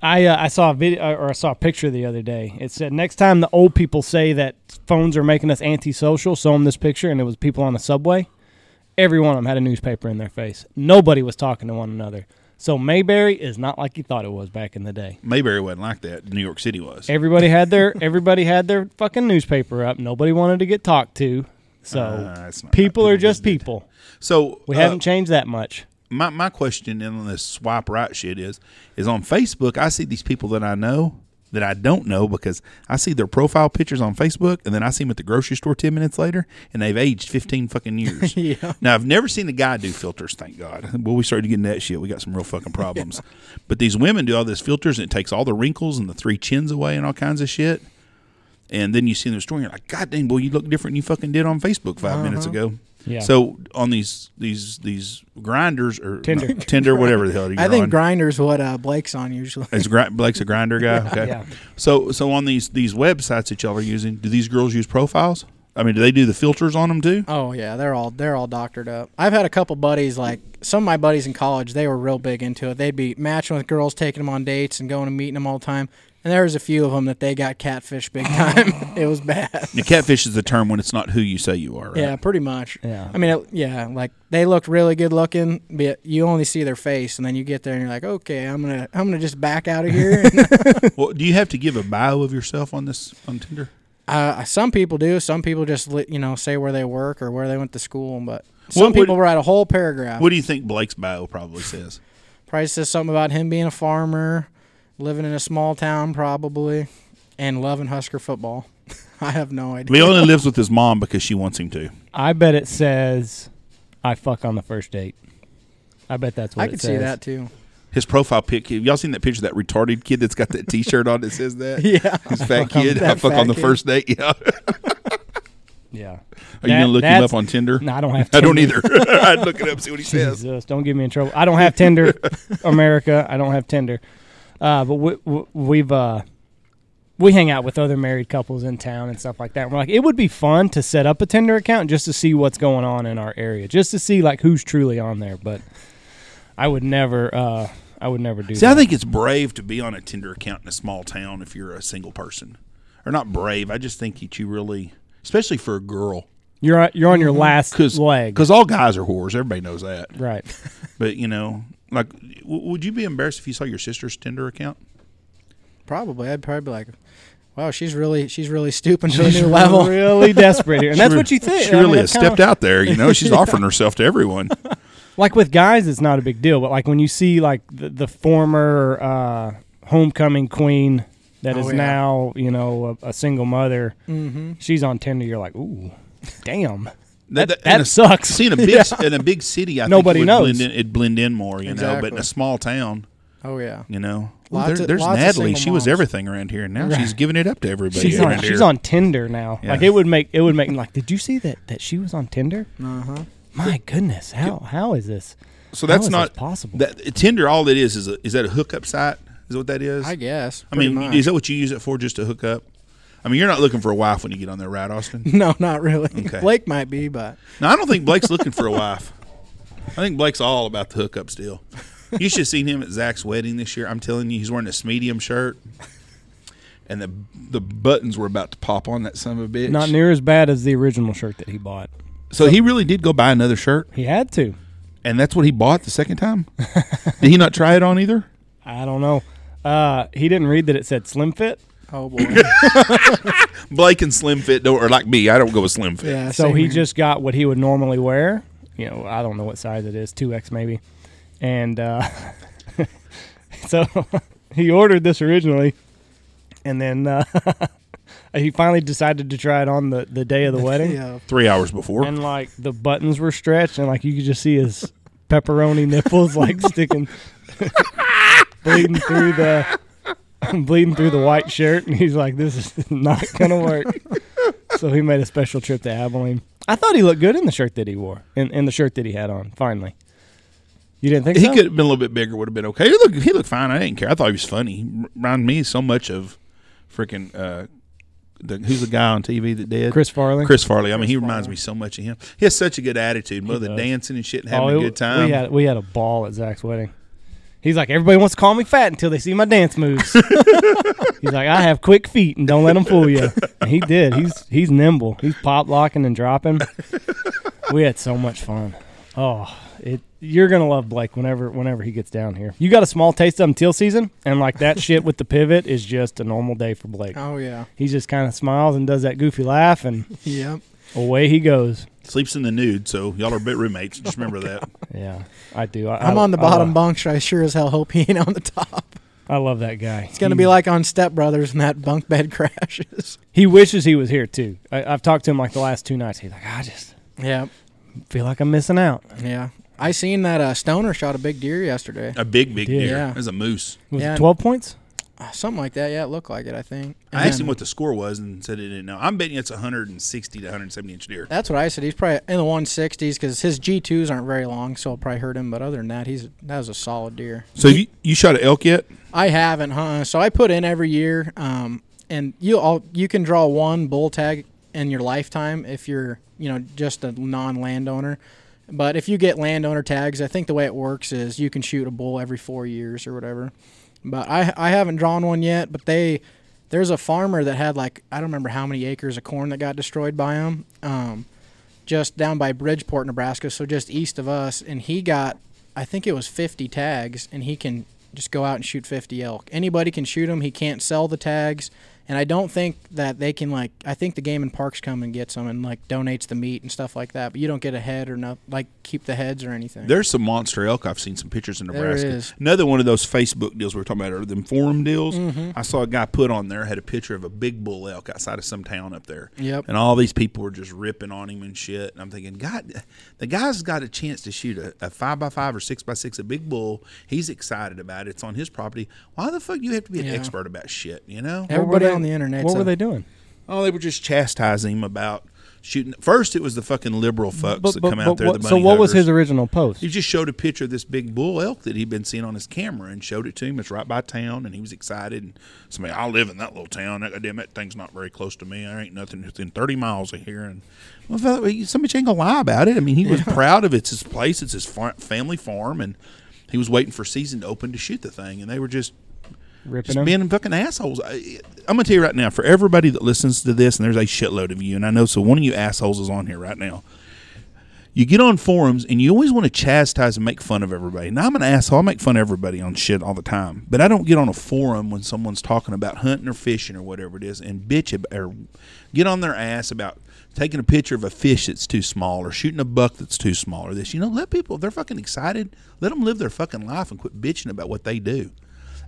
I uh, I saw a video or I saw a picture the other day. It said next time the old people say that phones are making us antisocial, show them this picture, and it was people on the subway. Every one of them had a newspaper in their face. Nobody was talking to one another. So Mayberry is not like you thought it was back in the day. Mayberry wasn't like that. New York City was. Everybody had their everybody had their fucking newspaper up. Nobody wanted to get talked to. So Uh, people are just people. So We uh, haven't changed that much. my my question in this swipe right shit is is on Facebook. I see these people that I know that I don't know because I see their profile pictures on Facebook, and then I see them at the grocery store ten minutes later, and they've aged fifteen fucking years. Yeah. Now I've never seen a guy do filters. Thank God. Well, we started getting that shit. We got some real fucking problems. But these women do all this filters, and it takes all the wrinkles and the three chins away and all kinds of shit. And then you see in the store, and you're like, God dang, boy, you look different than you fucking did on Facebook 5 minutes uh-huh. ago. Yeah. So on these these these grinders or Tinder. Tinder, whatever the hell you're I think on. Grindr's what uh, Blake's on usually. Is Gri- Blake's a Grindr guy? Okay. Yeah. So so on these these websites that y'all are using, do these girls use profiles? I mean, do they do the filters on them too? Oh yeah, they're all they're all doctored up. I've had a couple buddies like some of my buddies in college. They were real big into it. They'd be matching with girls, taking them on dates, and going and meeting them all the time. And there was a few of them that they got catfish big time. it was bad. The catfish is the term when it's not who you say you are. Right? Yeah, pretty much. Yeah. I mean, it, yeah, like they looked really good looking, but you only see their face, and then you get there and you're like, okay, I'm gonna I'm gonna just back out of here. Well, do you have to give a bio of yourself on this on Tinder? uh, some people do. Some people just li- you know say where they work or where they went to school, but some What would- people write a whole paragraph. What do you think Blake's bio probably says? Probably says something about him being a farmer, living in a small town, probably, and loving Husker football. I have no idea. He only lives with his mom because she wants him to. I bet it says I fuck on the first date. I bet that's what I it could says. see that too. His profile pic. Have y'all seen that picture of that retarded kid that's got that T-shirt on that says that? Yeah. His fat fuck on- kid. I fuck on the kid. first date. Yeah. Yeah. Are you gonna look him up on Tinder? No, I don't have. I don't either. I'd look it up and see what he says. Don't get me in trouble. I don't have Tinder, America. I don't have Tinder. Uh, but we, we, we've uh, we hang out with other married couples in town and stuff like that. And We're like, it would be fun to set up a Tinder account just to see what's going on in our area, just to see like who's truly on there. But I would never, uh, I would never do See, that. I think it's brave to be on a Tinder account in a small town if you're a single person, or not brave. I just think that you really, especially for a girl, you're on- you're on your last because leg, because all guys are whores. Everybody knows that. right? But you know, like, w- would you be embarrassed if you saw your sister's Tinder account? Probably. I'd probably be like, wow, she's really she's really stooping to a new level. really desperate here, and that's what you think. She I mean, really that's has kinda- stepped out there. You know, she's offering herself to everyone. like with guys it's not a big deal but like when you see like the, the former uh homecoming queen that Oh, is yeah. now you know a, a single mother Mm-hmm. she's on tinder you're like ooh damn That, that, in that a- sucks See, in a big in a big city, I Nobody think it would knows. Blend in, it'd blend in more, you know. But in a small town, Oh yeah. you know, Lots there- of- there's lots Natalie. single She was everything around here, and now Right. she's giving it up to everybody. she's on she's on tinder now Yeah. like it would make it would make like did you see that that she was on tinder Uh huh. my goodness how how is this So that's is not this possible that Tinder. All it is is a, is that a hookup site? Is that what that is? I guess. I mean, much. is that what you use it for? Just to hook up? I mean, you're not looking for a wife when you get on there, right, Austin? no, not really. Okay. Blake might be, but No, I don't think Blake's looking for a wife. I think Blake's all about the hookup still. You should have seen him at Zach's wedding this year. I'm telling you, he's wearing this medium shirt, and the the buttons were about to pop on that son of a bitch. not near as bad as the original shirt that he bought so he really did go buy another shirt, he had to and that's what he bought the second time. did he not try it on either? i don't know uh he didn't read that it said slim fit oh boy. Blake and Slim Fit don't, or like me, I don't go with Slim Fit. yeah. So same he here. just got what he would normally wear. You know, I don't know what size it is, two X maybe, and uh, so he ordered this originally, and then uh, he finally decided to try it on the the day of the wedding, yeah. Three hours before. and like the buttons were stretched, and like you could just see his pepperoni nipples like sticking, bleeding through the. bleeding through the white shirt and he's like this is not gonna work so he made a special trip to Abilene. I thought he looked good in the shirt that he wore, in, in the shirt that he had on. Finally, you didn't think he so? could have been a little bit bigger, would have been okay. He looked, he looked fine. I didn't care. I thought he was funny. He reminded me so much of freaking uh, the who's the guy on TV that did Chris Farley. Chris Farley. I mean, he reminds Farley. me so much of him. He has such a good attitude. Mother dancing and shit and Oh, having it- a good time. We had we had a ball at Zach's wedding. He's like, everybody wants to call me fat until they see my dance moves. he's like, I have quick feet and don't let them fool you. And he did. He's he's nimble. He's pop locking and dropping. we had so much fun. Oh, it you're gonna love Blake whenever whenever he gets down here. You got a small taste of him teal season, and like that shit with the pivot is just a normal day for Blake. Oh yeah. He just kind of smiles and does that goofy laugh, and Yep. away he goes. Sleeps in the nude, so y'all are bit roommates. Just remember that. Yeah, I do. I, I'm I- on the bottom love- bunk, so I sure as hell hope he ain't on the top. I love that guy. It's gonna He- be like on Step Brothers when that bunk bed crashes. he wishes he was here too. I, I've talked to him like the last two nights. He's like, I just Yeah. feel like I'm missing out. Yeah. I seen that uh, Stoner shot a big deer yesterday. A big, big deer. Yeah. There's a moose. Was Yeah. it 12 points? Uh, Something like that. Yeah, it looked like it. I think. And I asked him what the score was and said he didn't know. I'm betting it's 160 to 170 inch deer. That's what I said. He's probably in the 160s because his G2s aren't very long, so it'll probably hurt him. But other than that, he's that was a solid deer. So you you shot an elk yet? I haven't, huh? So I put in every year, um, and you all you can draw one bull tag in your lifetime if you're you know just a non landowner. But if you get landowner tags, I think the way it works is you can shoot a bull every four years or whatever. But I I haven't drawn one yet. But they there's a farmer that had like I don't remember how many acres of corn that got destroyed by him. Um, just down by Bridgeport, Nebraska, so just east of us, and he got I think it was 50 tags, and he can just go out and shoot 50 elk. Anybody can shoot them. He can't sell the tags, and I don't think that they can like. I think the Game and Parks come and gets them and like donates the meat and stuff like that. But you don't get a head or not like keep the heads or anything. There's some monster elk. I've seen some pictures in Nebraska. is. Another one of those Facebook deals we were talking about, or them forum deals. Mm-hmm. I saw a guy put on there had a picture of a big bull elk outside of some town up there. Yep. And all these people were just ripping on him and shit. And I'm thinking, God, the guy's got a chance to shoot a, a five by five or six by six, a big bull. He's excited about it. It's on his property. Why the fuck do you have to be an Yeah. expert about shit? You know? Everybody What were they- on the internet. What were they doing? Oh, they were just chastising him about shooting. First, it was the fucking liberal fucks But- that but- come out there. what- the so money what was his original post? He just showed a picture of this big bull elk that he'd been seeing on his camera and showed it to him. It's right by town, and he was excited. And somebody, I live in that little town. That goddamn that thing's not very close to me. There ain't nothing within thirty miles of here. And well, fella, somebody ain't gonna lie about it. I mean, he was proud of it. It's his place. It's his far- family farm, and he was waiting for season to open to shoot the thing. And they were just Ripping just him? being fucking assholes. I, I'm gonna tell you right now, for everybody that listens to this, and there's a shitload of you, and I know so one of you assholes is on here right now. You get on forums and you always want to chastise and make fun of everybody. Now I'm an asshole. I make fun of everybody on shit all the time, but I don't get on a forum when someone's talking about hunting or fishing or whatever it is and bitch ab- or get on their ass about taking a picture of a fish that's too small or shooting a buck that's too small or this. You know, let people if they're fucking excited, let them live their fucking life and quit bitching about what they do.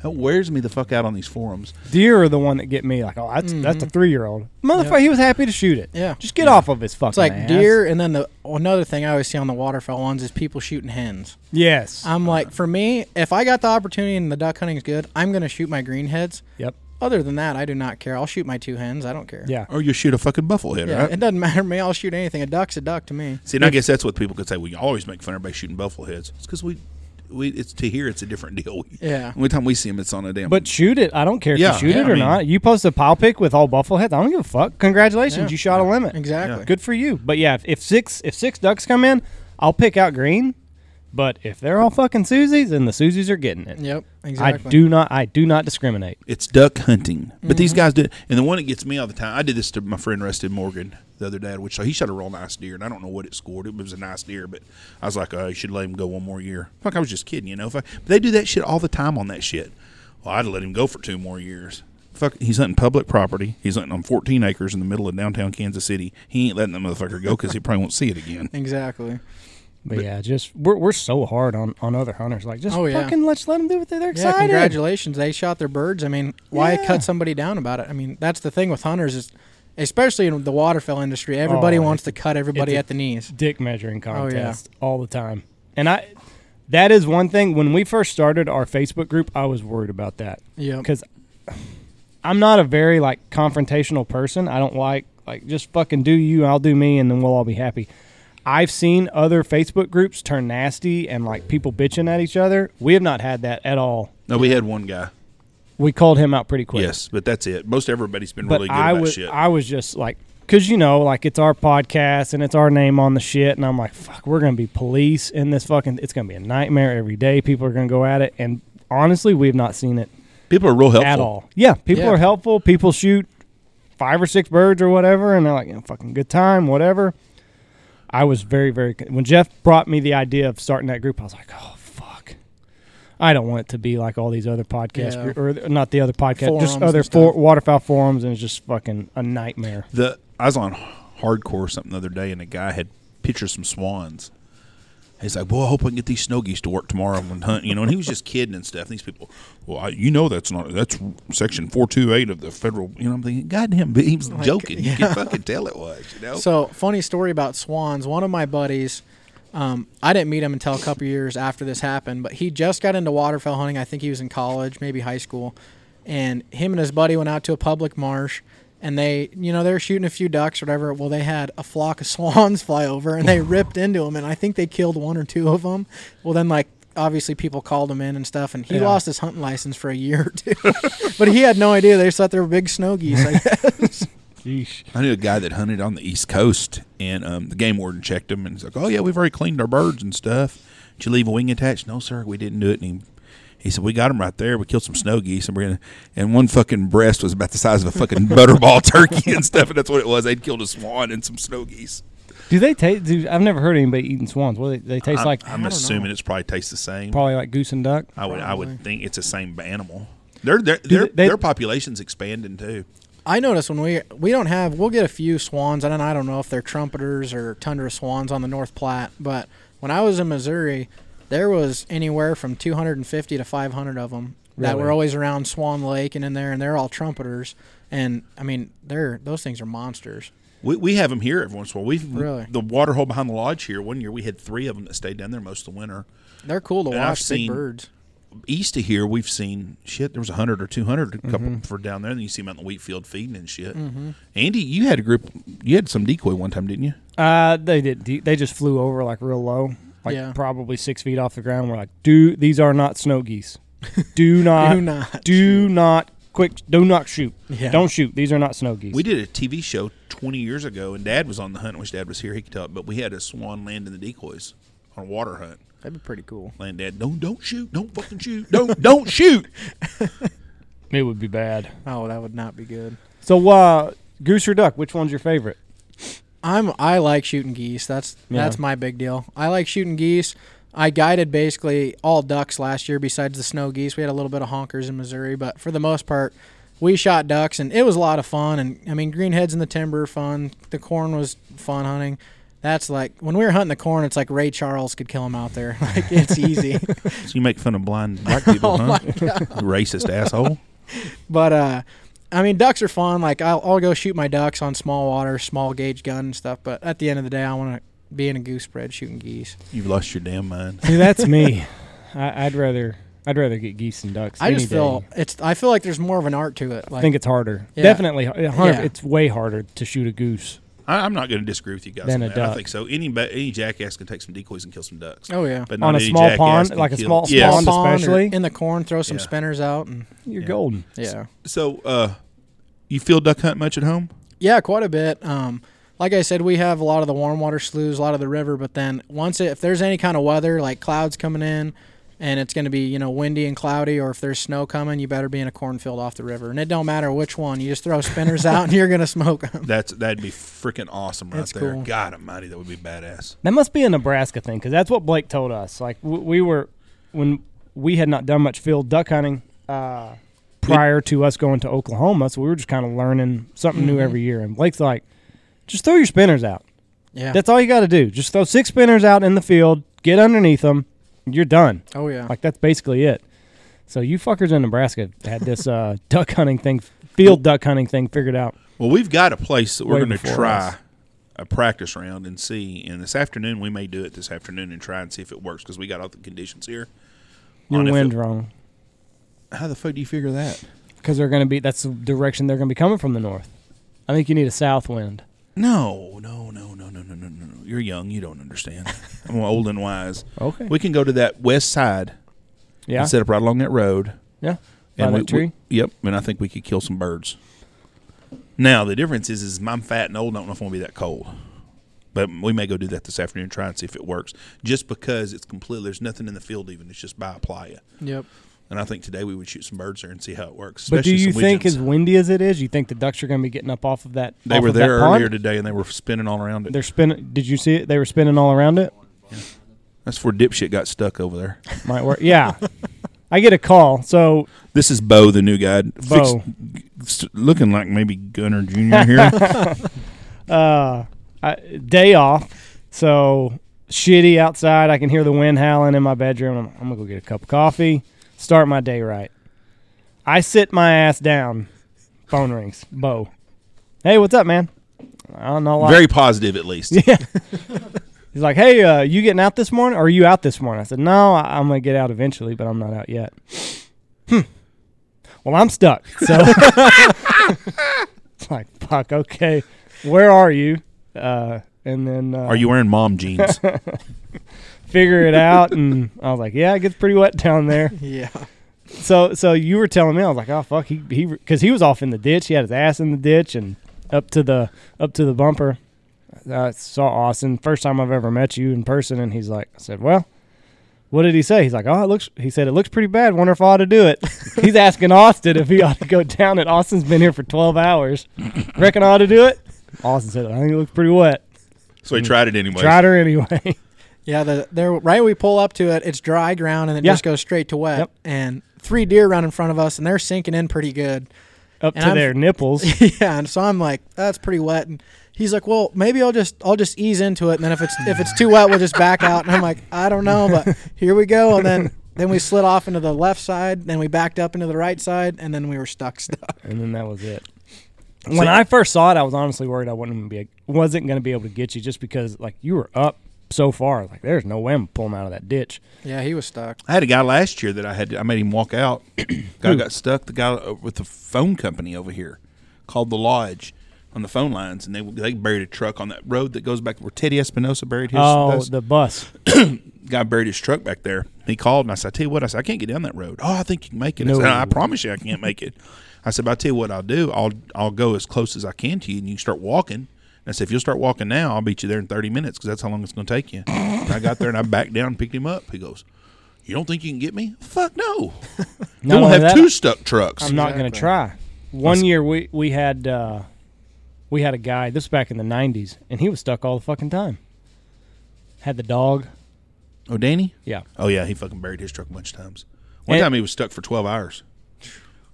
That wears me the fuck out on these forums. Deer are the one that get me like, oh, that's that's a three year old motherfucker. He was happy to shoot it. Mm-hmm. Yeah. just get off of his fucking. It's like ass. deer, and then the another thing I always see on the waterfowl ones is people shooting hens. Yes. I'm like, for me, if I got the opportunity and the duck hunting is good, I'm gonna shoot my greenheads. yep. Other than that, I do not care. I'll shoot my two hens. I don't care. Yeah. Or you shoot a fucking buffalo head, Yeah, right? it doesn't matter to me. I'll shoot anything. A duck's a duck to me. See, and I guess that's what people could say. We always make fun of everybody shooting buffalo heads. It's because we, we, it's to here, it's a different deal. Yeah. Every time we see them, it's on a damn. But shoot it. I don't care if you shoot yeah, it I or mean- not. You post a pile pick with all buffalo heads. I don't give a fuck. Congratulations, Yeah. you shot a limit. Exactly. Good for you. But yeah, if, if six if six ducks come in, I'll pick out green. But if they're all fucking Susies, then the Susies are getting it. Yep. Exactly. I do not I do not discriminate. it's duck hunting. But these Mm-hmm. guys do. And the one that gets me all the time, I did this to my friend Rusted Morgan the other day, which so he shot a real nice deer, and I don't know what it scored. It was a nice deer, but I was like, oh, you should let him go one more year. Fuck, I was just kidding, you know. If I, but they do that shit all the time on that shit. Well, I'd let him go for two more years. Fuck, he's hunting public property. He's hunting on 14 acres in the middle of downtown Kansas City. He ain't letting the motherfucker go because he probably won't see it again. Exactly. But, yeah, just we're we're so hard on, on other hunters. Like just Oh, yeah. fucking let's let them do what they're excited. Yeah. excited. Congratulations. They shot their birds. I mean, why Yeah. cut somebody down about it? I mean, that's the thing with hunters is, especially in the waterfowl industry, everybody Oh, wants to cut everybody at the knees. dick measuring Oh, yeah. contest all the time. And I that is one thing when we first started our Facebook group, I was worried about that Yep. cuz I'm not a very like confrontational person. I don't like like just fucking do you, I'll do me and then we'll all be happy. I've seen other Facebook groups turn nasty and like people bitching at each other. We have not had that at all. No, we had one guy. We called him out pretty quick. Yes, but that's it. Most everybody's been but really good I about was shit. I was just like, cause you know, like it's our podcast and it's our name on the shit, and I'm like, fuck, we're gonna be police in this fucking. It's gonna be a nightmare every day. People are gonna go at it, and honestly, we've not seen it People are real helpful. at all. Yeah, people Yeah. are helpful. People shoot five or six birds or whatever, and they're like, yeah, fucking good time, whatever. I was very, very. When Jeff brought me the idea of starting that group, I was like, oh fuck, I don't want it to be like all these other podcasts, Yeah. gr- or not the other podcasts, Forums just other for, waterfowl forums, and it's just fucking a nightmare. The I was on hardcore or something the other day, and a guy had pictures some swans. He's like, "Boy, I hope I can get these snow geese to work tomorrow and hunt." You know, and he was just kidding and stuff. And these people, well, I, you know, that's not that's section four two eight of the federal. You know, I'm thinking, goddamn, but he was joking. You yeah. can fucking tell it was. You know, So funny story about swans. One of my buddies, um, I didn't meet him until a couple years after this happened, but he just got into waterfowl hunting. I think he was in college, maybe high school, and him and his buddy went out to a public marsh. And they, you know, they were shooting a few ducks or whatever. Well, they had a flock of swans fly over, and they ripped into them. And I think they killed one or two of them. Well, then like obviously people called him in and stuff, and he Yeah. lost his hunting license for a year or two. but he had no idea they thought they were big snow geese. I guess. Sheesh. I knew a guy that hunted on the East Coast, and um, the game warden checked him, and he's like, "Oh yeah, we've already cleaned our birds and stuff. Did you leave a wing attached? No, sir, we didn't do it." And he, he said, "We got them right there. We killed some snow geese, and we're gonna." And one fucking breast was about the size of a fucking butterball turkey and stuff, and that's what it was. They'd killed a swan and some snow geese. Do they taste? Do, I've never heard anybody eating swans. What do they, they taste I'm, like? I'm assuming know. it's probably tastes the same. Probably like goose and duck. I would I would think it's the same animal. Their their their, they- their population's expanding too. I notice when we we don't have we'll get a few swans and I don't know if they're trumpeters or tundra swans on the North Platte, but when I was in Missouri, there was anywhere from 250 to 500 of them that were always around Swan Lake and in there, and they're all trumpeters. And I mean, they're those things are monsters. We, we have them here every once in a while. We've Really? the water hole behind the lodge here. One year we had three of them that stayed down there most of the winter. They're cool to And I've watch. Big seen- birds. East of here, we've seen shit. There was a hundred or two hundred, a couple Mm-hmm. for down there. And then you see them out in the wheat field feeding and shit. Mm-hmm. Andy, you had a group. You had some decoy one time, didn't you? Uh, they did. They just flew over like real low, like Yeah. probably six feet off the ground. We're like, do these are not snow geese. Do not, Do not do not quick. Do not shoot. Yeah. Don't shoot. These are not snow geese. We did a TV show twenty years ago, and Dad was on the hunt. I wish Dad was here; he could tell. it. But we had a swan land in the decoys on a water hunt. That'd be pretty cool. Land Dad, don't don't shoot, don't fucking shoot, don't don't shoot. It would be bad. Oh, that would not be good. So, uh, goose or duck? Which one's your favorite? I'm I like shooting geese. That's Yeah. that's my big deal. I like shooting geese. I guided basically all ducks last year besides the snow geese. We had a little bit of honkers in Missouri, but for the most part, we shot ducks and it was a lot of fun and I mean greenheads in the timber are fun. The corn was fun hunting. That's like when we were hunting the corn, it's like Ray Charles could kill him out there. Like it's easy. So you make fun of blind black people, oh huh? my god. Racist asshole. But uh I mean ducks are fun. Like I'll, I'll go shoot my ducks on small water, small gauge gun and stuff, but at the end of the day I want to be in a goose spread shooting geese. You've lost your damn mind. See, that's me. I, I'd rather, I'd rather get geese and ducks. I any just feel day. it's. I feel like there's more of an art to it. Like, I think it's harder. Yeah. Definitely, a hundred- Yeah. it's way harder to shoot a goose. I, I'm not going to disagree with you guys Than on a that. I duck. think so. Any ba- any jackass can take some decoys and kill some ducks. oh yeah, But not On a any small jackass pond, can like a kill- small- Yes. small Small pond or especially? in the corn, throw some Yeah. spinners out, and You're Yeah. golden. yeah, So, uh, you field duck hunt much at home? yeah, quite a bit. Um, like I said, we have a lot of the warm water sloughs, a lot of the river, but then once it, if there's any kind of weather, like clouds coming in, and it's going to be you know windy and cloudy, or if there's snow coming, you better be in a cornfield off the river, and it don't matter which one. You just throw spinners out, and you're gonna smoke them. That's that'd be freaking awesome right That's there. cool. God Almighty, that would be badass. That must be a Nebraska thing because that's what Blake told us. Like w- we were when we had not done much field duck hunting uh, prior to us going to Oklahoma, so we were just kind of learning something new Mhm. every year. And Blake's like, just throw your spinners out. Yeah. That's all you got to do. Just throw six spinners out in the field, get underneath them, you're done. oh yeah. Like that's basically it. So you fuckers in Nebraska had this uh, duck hunting thing, field duck hunting thing figured out. Well, we've got a place that we're going to try us. a practice round and see. And this afternoon, we may do it this afternoon and try and see if it works because we got all the conditions here. Your On if wind's it- wrong How the fuck do you figure that? because they're going to be. That's the direction they're going to be coming from the north. I think you need a south wind. No, no. no. You're young. You don't understand. I'm old and wise. Okay. We can go to that west side yeah. and set up right along that road. Yeah. By And that we, we- tree? yep. And I think we could kill some birds. Now the difference is, is I'm fat and old. I don't know if I want to be that cold. But we may go do that this afternoon and try and see if it works. Just because it's completely, there's nothing in the field even. It's just by a playa. Yep. And I think today we would shoot some birds there and see how it works. But do you think, as windy as it is, you think the ducks are going to be getting up off of that? they were there pond? earlier today and they were spinning all around it? They're spinning. Did you see it? They were spinning all around it. That's where dipshit got stuck over there. Might work. Yeah, I get a call. So This is Bo, the new guy. Bo. Fixed- looking like maybe Gunner Jr. here. uh, I, day off, so shitty outside. I can hear the wind howling in my bedroom. I'm, I'm gonna go get a cup of coffee, start my day right. I sit my ass down. Phone rings. Bo. Hey, what's up, man? I don't know. lot. Very positive, at least. Yeah. He's like, "Hey, uh, you getting out this morning? Or are you out this morning?" I said, "No, I- I'm gonna get out eventually, but I'm not out yet." Hmm. Well, I'm stuck. So it's like, fuck. Okay, where are you? Uh, and then uh, Are you wearing mom jeans? figure it out? And I was like, "Yeah, it gets pretty wet down there." Yeah. So, so you were telling me, I was like, "Oh fuck," he he because he was off in the ditch. He had his ass in the ditch and up to the up to the bumper. I saw Austin first time I've ever met you in person, and he's like, I said, "Well, what did he say?" He's like, "Oh, it looks." He said, "It looks pretty bad. Wonder if I ought to do it." he's asking Austin if he ought to go down it. Austin's been here for twelve hours. Reckon I ought to do it. Austin said, "I think it looks pretty wet." so he tried it anyway. Tried her anyway. Yeah, the there right we pull up to it, it's dry ground and it Yeah. just goes straight to wet. Yep. And three deer run in front of us and they're sinking in pretty good. Up And to I'm- their nipples. yeah, and so I'm like, that's pretty wet. And he's like, well, maybe I'll just I'll just ease into it, and then if it's if it's too wet, we'll just back out. And I'm like, I don't know, but here we go. And then then we slid off into the left side, then we backed up into the right side, and then we were stuck. Stuck. and then that was it. When I first saw it, I was honestly worried I wouldn't even be wasn't going to be able to get you just because like you were up so far. Like there's no way I'm pulling out of that ditch. Yeah, he was stuck. I had a guy last year that I had. I made him walk out. guy got stuck. The guy uh, with the phone company over here called the Lodge on the phone lines, and they they buried a truck on that road that goes back where Teddy Espinosa buried his. oh, those- the bus. guy buried his truck back there. He called and I said, I tell you what, I said, I can't get down that road. Oh, I think you can make it. I, said, I promise you I can't make it. I said, but I tell you what I'll do. I'll I'll go as close as I can to you and you can start walking. And I said, if you'll start walking now, I'll beat you there in 30 minutes because that's how long it's going to take you. And I got there and I backed down and picked him up. He goes, you don't think you can get me? Fuck no. Not Don't have that, two stuck trucks. I'm not going to try. One year we we had uh, we had a guy. This was back in the '90s, and he was stuck all the fucking time. Had the dog. oh, Danny? Yeah. Oh, yeah. He fucking buried his truck a bunch of times. One And- time he was stuck for 12 hours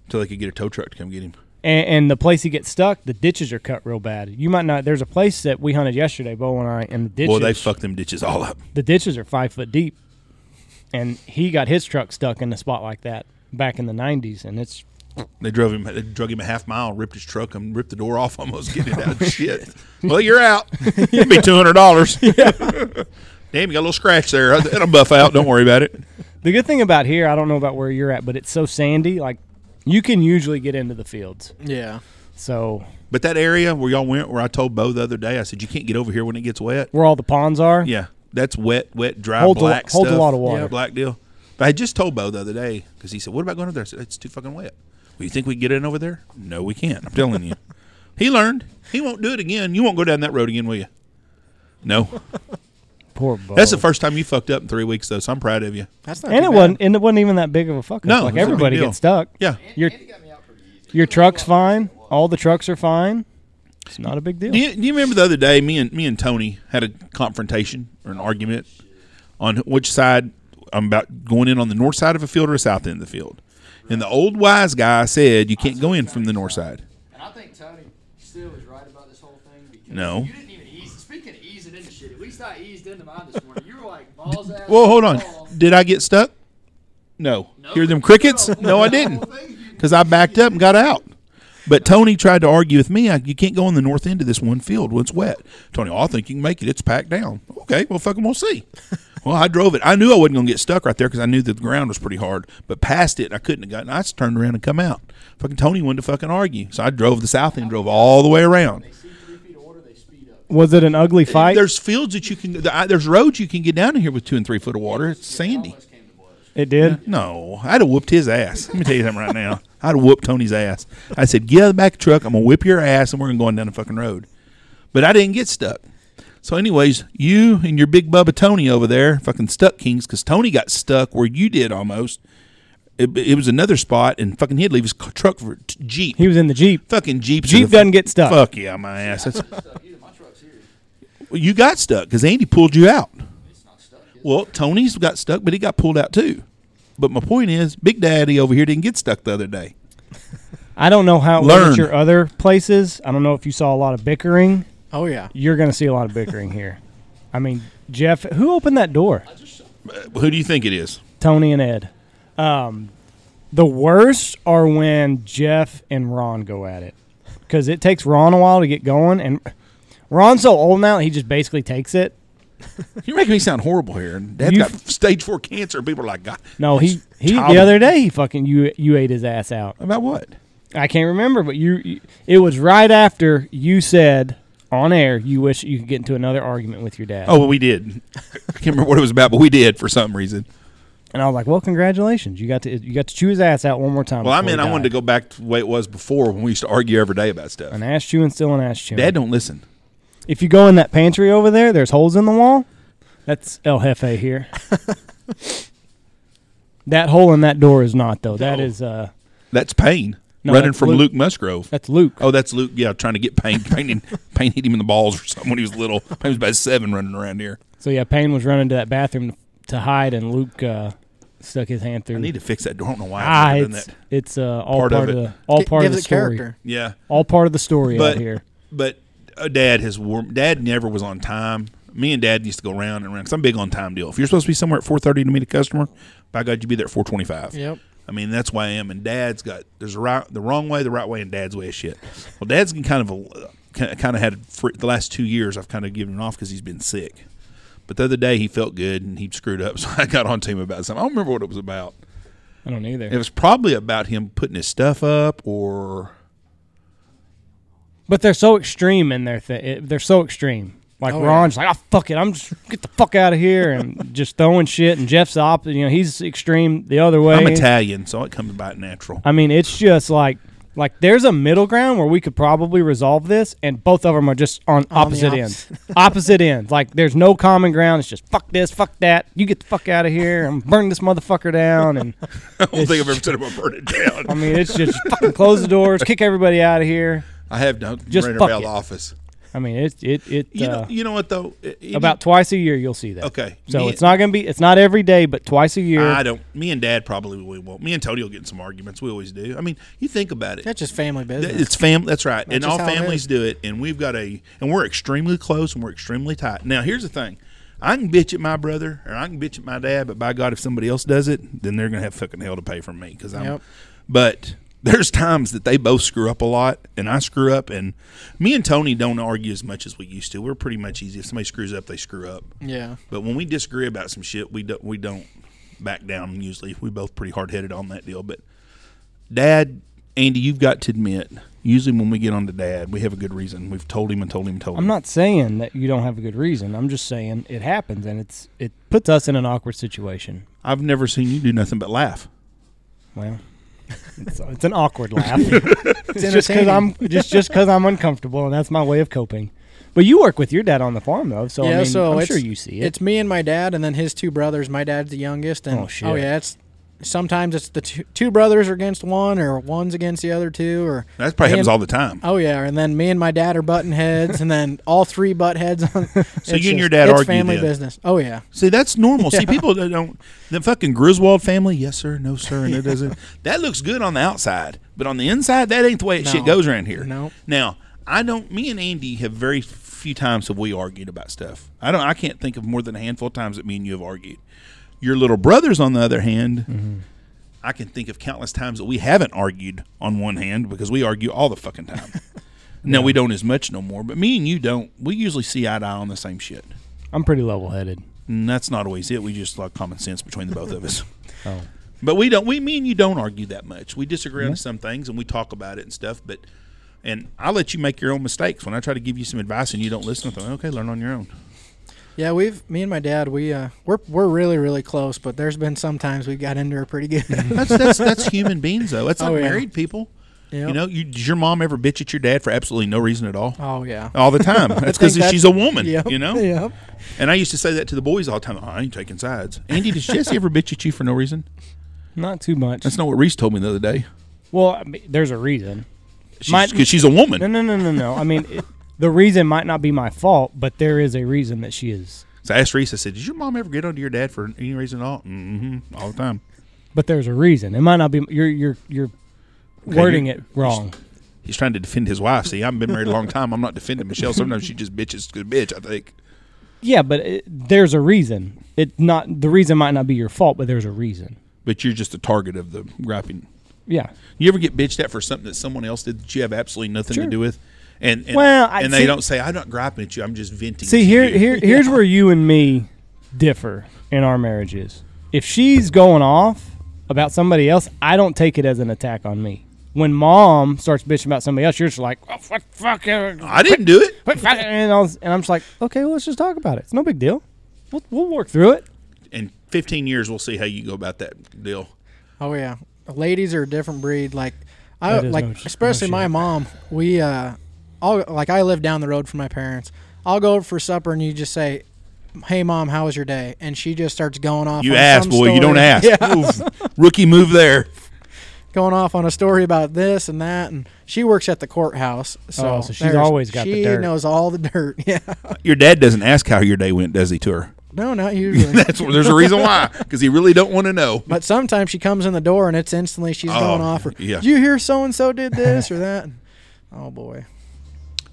until they could get a tow truck to come get him. And, and the place he gets stuck, the ditches are cut real bad. You might not. There's a place that we hunted yesterday, Bo and I, and the ditches. Boy, they fucked them ditches all up. the ditches are five foot deep, and he got his truck stuck in a spot like that back in the '90s, and it's They drove him. They drug him a half mile, ripped his truck, and ripped the door off almost, getting it out. Shit. Well, you're out. It'd be two hundred dollars. Damn, you got a little scratch there. It'll buff out. Don't worry about it. the good thing about here. I don't know about where you're at, but it's so sandy. Like you can usually get into the fields. Yeah. So But that area where y'all went, where I told Bo the other day, I said you can't get over here when it gets wet. where all the ponds are, Yeah, that's wet, wet, dry, Holds a lo- black holds a lot of water. Yeah, black deal. But I just told Bo the other day because he said, "What about going over there?" I said, "It's too fucking wet." Well, you think we can get in over there? No, we can't. I'm telling you. He learned. He won't do it again. You won't go down that road again, will you? No. Poor Bo. That's the first time you fucked up in three weeks, though. So I'm proud of you. That's not. and too it bad. wasn't. And it wasn't even that big of a fuck up. No, like it's not a big everybody deal. gets stuck. Yeah. Your your truck's fine. All the trucks are fine. It's not a big deal. Do you, do you remember the other day? Me and me and Tony had a confrontation or an argument on which side I'm about going in on the north side of a field or the south end of the field. And the old wise guy said you can't go in from the north side. And I think Tony still is right about this whole thing because No. you didn't even ease. Speaking of easing into shit, at least I eased into mine this morning. You were like balls ass. Well, hold on. Did I get stuck? No. No. Hear them crickets? No, I didn't. Whole thing, you- Because I backed up and got out. But Tony tried to argue with me. I, you can't go on the north end of this one field when it's wet. Tony, oh, I think you can make it. It's packed down. Okay, well, fucking we'll see. well, I drove it. I knew I wasn't going to get stuck right there because I knew that the ground was pretty hard. But past it, I couldn't have gotten. I just turned around and come out. Fucking Tony wanted to fucking argue, so I drove the south end, drove all the way around. They see three feet of water, they speed up. Was it an ugly uh, fight? There's fields that you can. There's roads you can get down in here with two and three foot of water. It's sandy. Almost came to blows. It did. No, I'd have whooped his ass. Let me tell you something right now. I'd have whooped Tony's ass. I said, get out of the back of the truck. I'm going to whip your ass, and we're going to go on down the fucking road. But I didn't get stuck. So, anyways, you and your big Bubba Tony over there, fucking stuck kings, because Tony got stuck where you did almost. it, it was another spot, and fucking he'd leave his truck for t- Jeep. He was in the Jeep. fucking Jeep. Jeep doesn't get stuck. Fuck yeah, my ass. That's, Stuck either. My truck's here. Well, you got stuck because Andy pulled you out. It's not stuck. Well, Tony's got stuck, but he got pulled out too. But my point is, Big Daddy over here didn't get stuck the other day. I don't know how it was Learn. at your other places. I don't know if you saw a lot of bickering. Oh yeah. You're going to see a lot of bickering here. I mean, Jeff, who opened that door? Uh, who do you think it is? Tony and Ed. Um, the worst are when Jeff and Ron go at it because it takes Ron a while to get going, and Ron's so old now he just basically takes it. You're making me sound horrible here. You- got stage four cancer. People are like, God. No, he he the other day he fucking you you ate his ass out. About what? I can't remember, but you, you it was right after you said on air you wish you could get into another argument with your dad. Oh, well, we did. I can't remember what it was about, but we did for some reason. And I was like, "Well, congratulations! You got to you got to chew his ass out one more time." Well, I mean, I wanted to go back to the way it was before when we used to argue every day about stuff. an ass chewing, still an ass chewing. Dad don't listen. If you go in that pantry over there, there's holes in the wall. That's El Jefe here. that hole in that door is not though. That No. is uh, That's Payne No, running that's from Luke. Luke. Musgrove. that's Luke. Oh, that's Luke. Yeah, trying to get Payne. Payne, Payne hit him in the balls or something when he was little. Payne was about seven running around here. So yeah, Payne was running to that bathroom to hide, and Luke uh, stuck his hand through. I need to fix that door. I don't know why ah, I've never done it's that. it's uh, all Part part, of of, it. the all Gi- part of gives the it story. character. Yeah, All part of the story But- out here. but Uh, dad has warm. Dad never was on time. Me and Dad used to go round and round. Cause I'm big on time deal. If you're supposed to be somewhere at 4:30 to meet a customer, by God, you'd be there at 4:25. Yep. I mean, that's why I am. And Dad's got there's a right, the wrong way, the right way, and Dad's way of shit. Well, Dad's been kind of a kind of had for the last two years. I've kind of given him off because he's been sick. But the other day he felt good and he screwed up, so I got on to him about something. I don't remember what it was about. I don't either. It was probably about him putting his stuff up, or But they're so extreme in their thing. They're so extreme. Like Oh, yeah. Ron's like, oh fuck it, I'm just get the fuck out of here and just throwing shit. And Jeff's the opposite. You know, he's extreme the other way. I'm Italian, so it comes about natural. I mean, it's just like like there's a middle ground where we could probably resolve this, and both of them are just on, On the opposite ends. opposite ends. Like there's no common ground. It's just fuck this, fuck that. You get the fuck out of here and burn this motherfucker down. And I don't think I've ever said I'm burn it down. I mean, it's just fucking close the doors, kick everybody out of here. I have done Just ran fuck about it. the office. I mean, it it it. You uh, know, you know what though? It- it- about twice a year you'll see that. okay. So me- it's not gonna be it's not every day, but twice a year. I don't. Me and Dad probably we won't. Me and Tony will get in some arguments. We always do. I mean, you think about it. That's just family business. It's fam. That's right. That's and all how it families do it. And we've got a. And we're extremely close. And we're extremely tight. Now, here's the thing. I can bitch at my brother, or I can bitch at my dad. But by God, if somebody else does it, then they're gonna have fucking hell to pay from me. Because I'm. Yep. But there's times that they both screw up a lot, and I screw up. And me and Tony don't argue as much as we used to. We're pretty much easy. If somebody screws up, they screw up. yeah. But when we disagree about some shit, we don't we don't back down. Usually, we both pretty hard headed on that deal. But Dad, Andy, you've got to admit, usually when we get on to Dad, we have a good reason. We've told him and told him and told him. I'm not saying that you don't have a good reason. I'm just saying it happens and it's it puts us in an awkward situation. I've never seen you do nothing but laugh. Well, it's, it's an awkward laugh. It's just because I'm just just because I'm uncomfortable, and that's my way of coping. But you work with your dad on the farm though, so I mean, so I'm sure you see it. It's me and my dad, and then his two brothers. My dad's the youngest, and Oh, oh, yeah, it's sometimes it's the two, two brothers are against one, or one's against the other two, or That probably happens and- all the time. oh yeah, and then me and my dad are butting heads, and then all three butt heads. On, So you and your dad it's argue family then? business. Oh yeah, See, that's normal. See, people that don't the fucking Griswold family, yes sir, no sir, and it doesn't. That looks good on the outside, but on the inside, that ain't the way shit goes around here. No. Now, I don't. Me and Andy have very few times have we argued about stuff. I don't. I can't think of more than a handful of times that me and you have argued. Your little brothers, on the other hand, Mm-hmm. I can think of countless times that we haven't argued on one hand because we argue all the fucking time. Now we don't as much no more, but me and you don't. We usually see eye to eye on the same shit. I'm pretty level headed. And that's not always it. We just like common sense between the both of us. Oh, But we don't. We me and you don't argue that much. We disagree on some things and we talk about it and stuff. But and I let you make your own mistakes when I try to give you some advice and you don't listen. I thought, okay, learn on your own. Yeah. We've me and my dad. We uh, we're we're really really close, but there's been some times we got into her pretty good. That's that's that's human beings though. That's like Oh, yeah. married people. Yep. You know, you, does your mom ever bitch at your dad for absolutely no reason at all? Oh yeah. All the time. That's because she's a woman. Yep. You know. Yep. And I used to say that to the boys all the time. "Oh, I ain't taking sides. Andy, does Jesse ever bitch at you for no reason? Not too much. That's not what Reese told me the other day. well, I mean, there's a reason. She's, 'cause she's a woman. No, no, no, no, no. I mean, it, the reason might not be my fault, but there is a reason that she is. So I asked Reese. I said, "Did your mom ever get onto your dad for any reason at all?" Mm-hmm. All the time. But there's a reason. It might not be. You're you're you're Okay, wording you're- it wrong. He's trying to defend his wife. See, I've been married a long time. I'm not defending Michelle. Sometimes she just bitches because bitch. I think. Yeah, but it, there's a reason. It not the reason might not be your fault, but there's a reason. But you're just the target of the griping. Yeah. You ever get bitched at for something that someone else did that you have absolutely nothing Sure. to do with? And, and Well, I- and they see- don't say I'm not griping at you. I'm just venting. See to here you." here here's where you and me differ in our marriages. If she's going off about somebody else, I don't take it as an attack on me. When mom starts bitching about somebody else, you're just like, oh, fuck, fuck, uh, I didn't do it. quit fucking," and, I was, and I'm just like, okay, well, let's just talk about it. It's no big deal. We'll, we'll work through it. In 15 years, we'll see how you go about that deal. Oh yeah, ladies are a different breed. Like I like, no especially no my mom. We uh, I'll like I live down the road from my parents. I'll go over for supper and you just say, "Hey mom, how was your day?" And she just starts going off. You on ask, some boy. You don't ask. Yeah, Oof. Rookie move there. going off on a story about this and that, and she works at the courthouse. So, Oh, so she's always got the she dirt. knows all the dirt. Yeah, Your dad doesn't ask how your day went, does he? To her. no, not usually. That's there's a reason why, because he really don't want to know. But sometimes she comes in the door and it's instantly she's Oh, going off. Or, yeah. Did you hear so and so did this or that? Oh boy.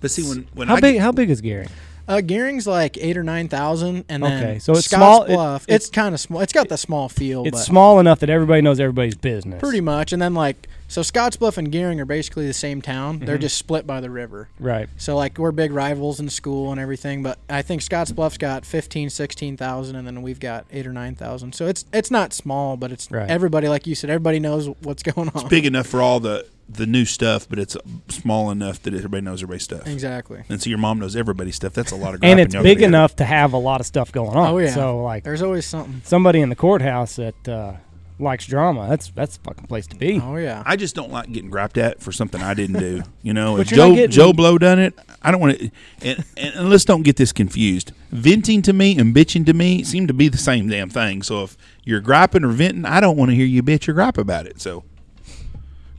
But see, when when How I big? get- How big is Gering? Uh, Gering's like eight or nine thousand, and then Okay, so it's Scotts small- it- it's- it's kind of small. It's got the small feel, It's but small enough that everybody knows everybody's business. pretty much. And then like so, Scotts Bluff and Gearing are basically the same town. They're Mhm. just split by the river. right. So like we're big rivals in school and everything. But I think Scotts Bluff's got 15, 16,000, and then we've got eight or nine thousand. So it's it's not small, but it's Right. everybody like you said. Everybody knows what's going on. It's big enough for all the the new stuff, but it's small enough that everybody knows everybody's stuff. Exactly. And so your mom knows everybody's stuff. That's a lot of. And it's y'all big enough to have a lot of stuff going on. Oh, yeah. So like There's always something. somebody in the courthouse that uh, likes drama, that's that's a fucking place to be. Oh yeah. I just don't like getting griped at for something I didn't do. You know, But if you're Joe getting- Joe Blow done it, I don't want to. And, and, and let's don't get this confused. Venting to me and bitching to me seem to be the same damn thing. So if you're griping or venting, I don't want to hear you bitch or gripe about it. So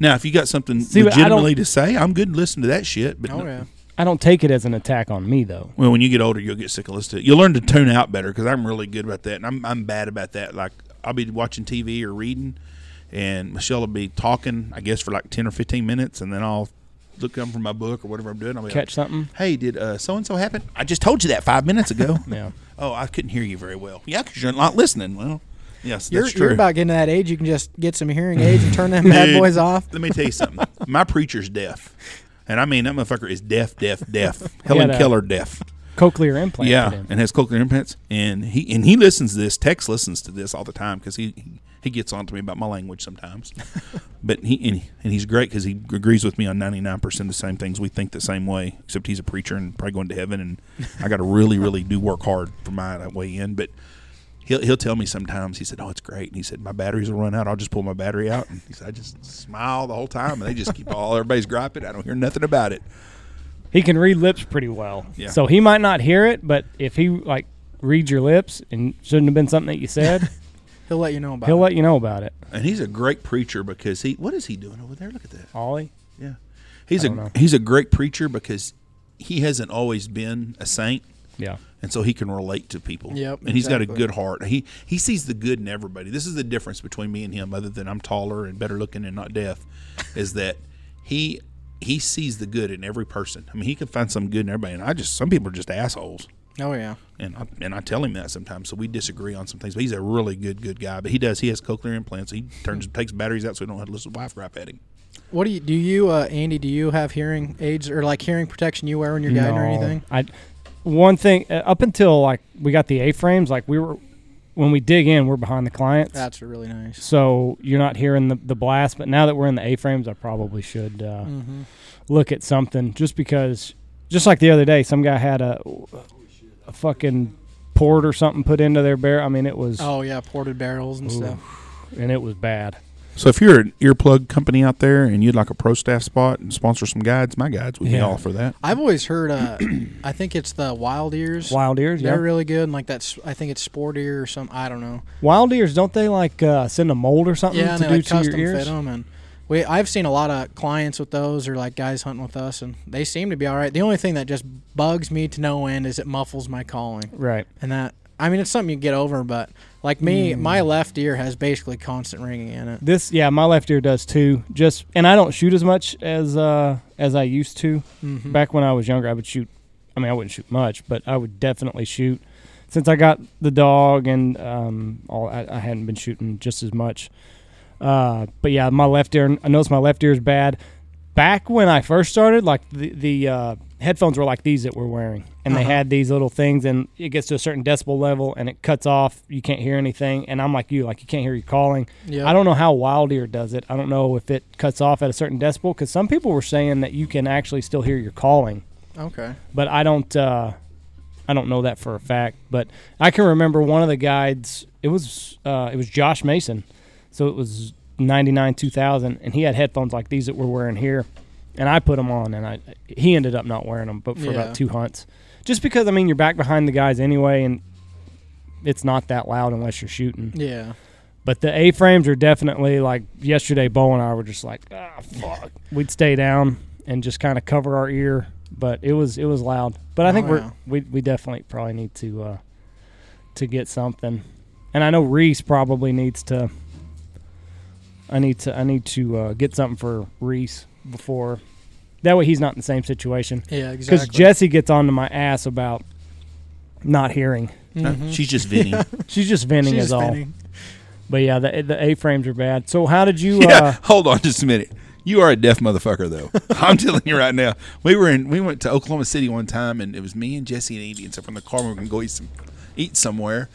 now, if you got something See, but I don't- legitimately to say, I'm good to listen to that shit. But Oh no- yeah. I don't take it as an attack on me though. Well, when you get older, you'll get sick of listening. You'll learn to tune out better because I'm really good about that, and I'm I'm bad about that. Like I'll be watching TV or reading, and Michelle will be talking, I guess, for like ten or fifteen minutes, and then I'll look up from my book or whatever I'm doing. I'll be Catch something. "Hey, did so and so happen? I just told you that five minutes ago. Yeah. oh, I couldn't hear you very well. Yeah, because you're not listening. Well, yes, You're, that's true. you're about getting to that age you can just get some hearing aids and turn them bad boys off. Let me tell you something. My preacher's deaf, and I mean that motherfucker is deaf, deaf, deaf. Helen a- Keller deaf. Cochlear implant. yeah, and has cochlear implants, and he and he listens to this. Tex listens to this all the time because he, he he gets on to me about my language sometimes. but he and, and he's great because he agrees with me on ninety nine percent of the same things. We think the same way, except he's a preacher and probably going to heaven. And I got to really, really do work hard for my way in. But he'll he'll tell me sometimes. He said, "Oh, it's great." And he said, "My batteries will run out. I'll just pull my battery out." And he said, "I just smile the whole time, and they just keep all everybody's griping. I don't hear nothing about it." He can read lips pretty well. Yeah. So he might not hear it, but if he like reads your lips and shouldn't have been something that you said, He'll let you know about he'll it. let you know about it. And he's a great preacher because he what is he doing over there? Look at that. Ollie. Yeah, he's I a don't know. he's a great preacher because he hasn't always been a saint, Yeah. And so he can relate to people. Yep, and he's got a good heart. He he sees the good in everybody. This is the difference between me and him, other than I'm taller and better looking and not deaf, is that he he sees the good in every person. I mean, he can find some good in everybody, and I just some people are just assholes. Oh yeah. And I, and I tell him that sometimes, so we disagree on some things. But he's a really good, good guy. But he does. He has cochlear implants. He turns takes batteries out, so he don't have to listen to wife gripe at him. What do you do? You uh, Andy, do you have hearing aids or like hearing protection you wear when you're guiding or anything? I one thing uh, up until like we got the A frames, like we were when we dig in, we're behind the clients. That's really nice. so you're not hearing the, the blast. But now that we're in the A frames, I probably should uh, Mm-hmm. look at something just because, just like the other day, some guy had a a fucking port or something put into their barrel. I mean, it was Oh yeah, ported barrels and Ooh. stuff. and it was bad. So if you're an earplug company out there and you'd like a pro staff spot and sponsor some guides, my guides would be all for that. I've always heard. Uh, I think it's the wild ears. Wild ears, yeah. They're really good. And like that's. I think it's sport ear or some. I don't know. Wild ears, don't they like uh, send a mold or something Yeah, and to they do like to your custom ears? fit them. And we. I've seen a lot of clients with those, or like guys hunting with us, and they seem to be all right. The only thing that just bugs me to no end is it muffles my calling, Right. and that. I mean, it's something you get over, but like me, Hmm. my left ear has basically constant ringing in it. This, yeah, my left ear does too. Just, and I don't shoot as much as uh, as I used to. Mhm. Back when I was younger, I would shoot. I mean, I wouldn't shoot much, but I would definitely shoot. Since I got the dog and um, all, I, I hadn't been shooting just as much. Uh, but yeah, my left ear. I noticed my left ear is bad. Back when I first started, like the the uh, headphones were like these that we're wearing, and they Uh-huh. had these little things, and it gets to a certain decibel level, and it cuts off. You can't hear anything, and I'm like you, like you can't hear you calling. Yeah. I don't know how Wild Ear does it. I don't know if it cuts off at a certain decibel because some people were saying that you can actually still hear your calling, Okay. but I don't. Uh, I don't know that for a fact. But I can remember one of the guides. It was uh, it was Josh Mason, so it was ninety nine two thousand, and he had headphones like these that we're wearing here, and I put them on, and I he ended up not wearing them, but for Yeah. about two hunts, just because I mean you're back behind the guys anyway, and it's not that loud unless you're shooting. Yeah. But the A frames are definitely like yesterday. Bo and I were just like, ah, fuck. We'd stay down and just kind of cover our ear, but it was it was loud. But I think Oh, we're we we definitely probably need to uh, to get something. And I know Reese probably needs to. I need to I need to uh, get something for Reese before. That way he's not in the same situation. Yeah. exactly. Because Jesse gets onto my ass about not hearing. Mhm. She's just venting. She's just venting She's is all. spinning. But yeah, the the A frames are bad. So how did you? yeah, Uh, hold on just a minute. You are a deaf motherfucker, though. I'm telling you right now. We were in. We went to Oklahoma City one time, and it was me and Jesse and Andy and stuff from the car. We were gonna go eat some, eat somewhere,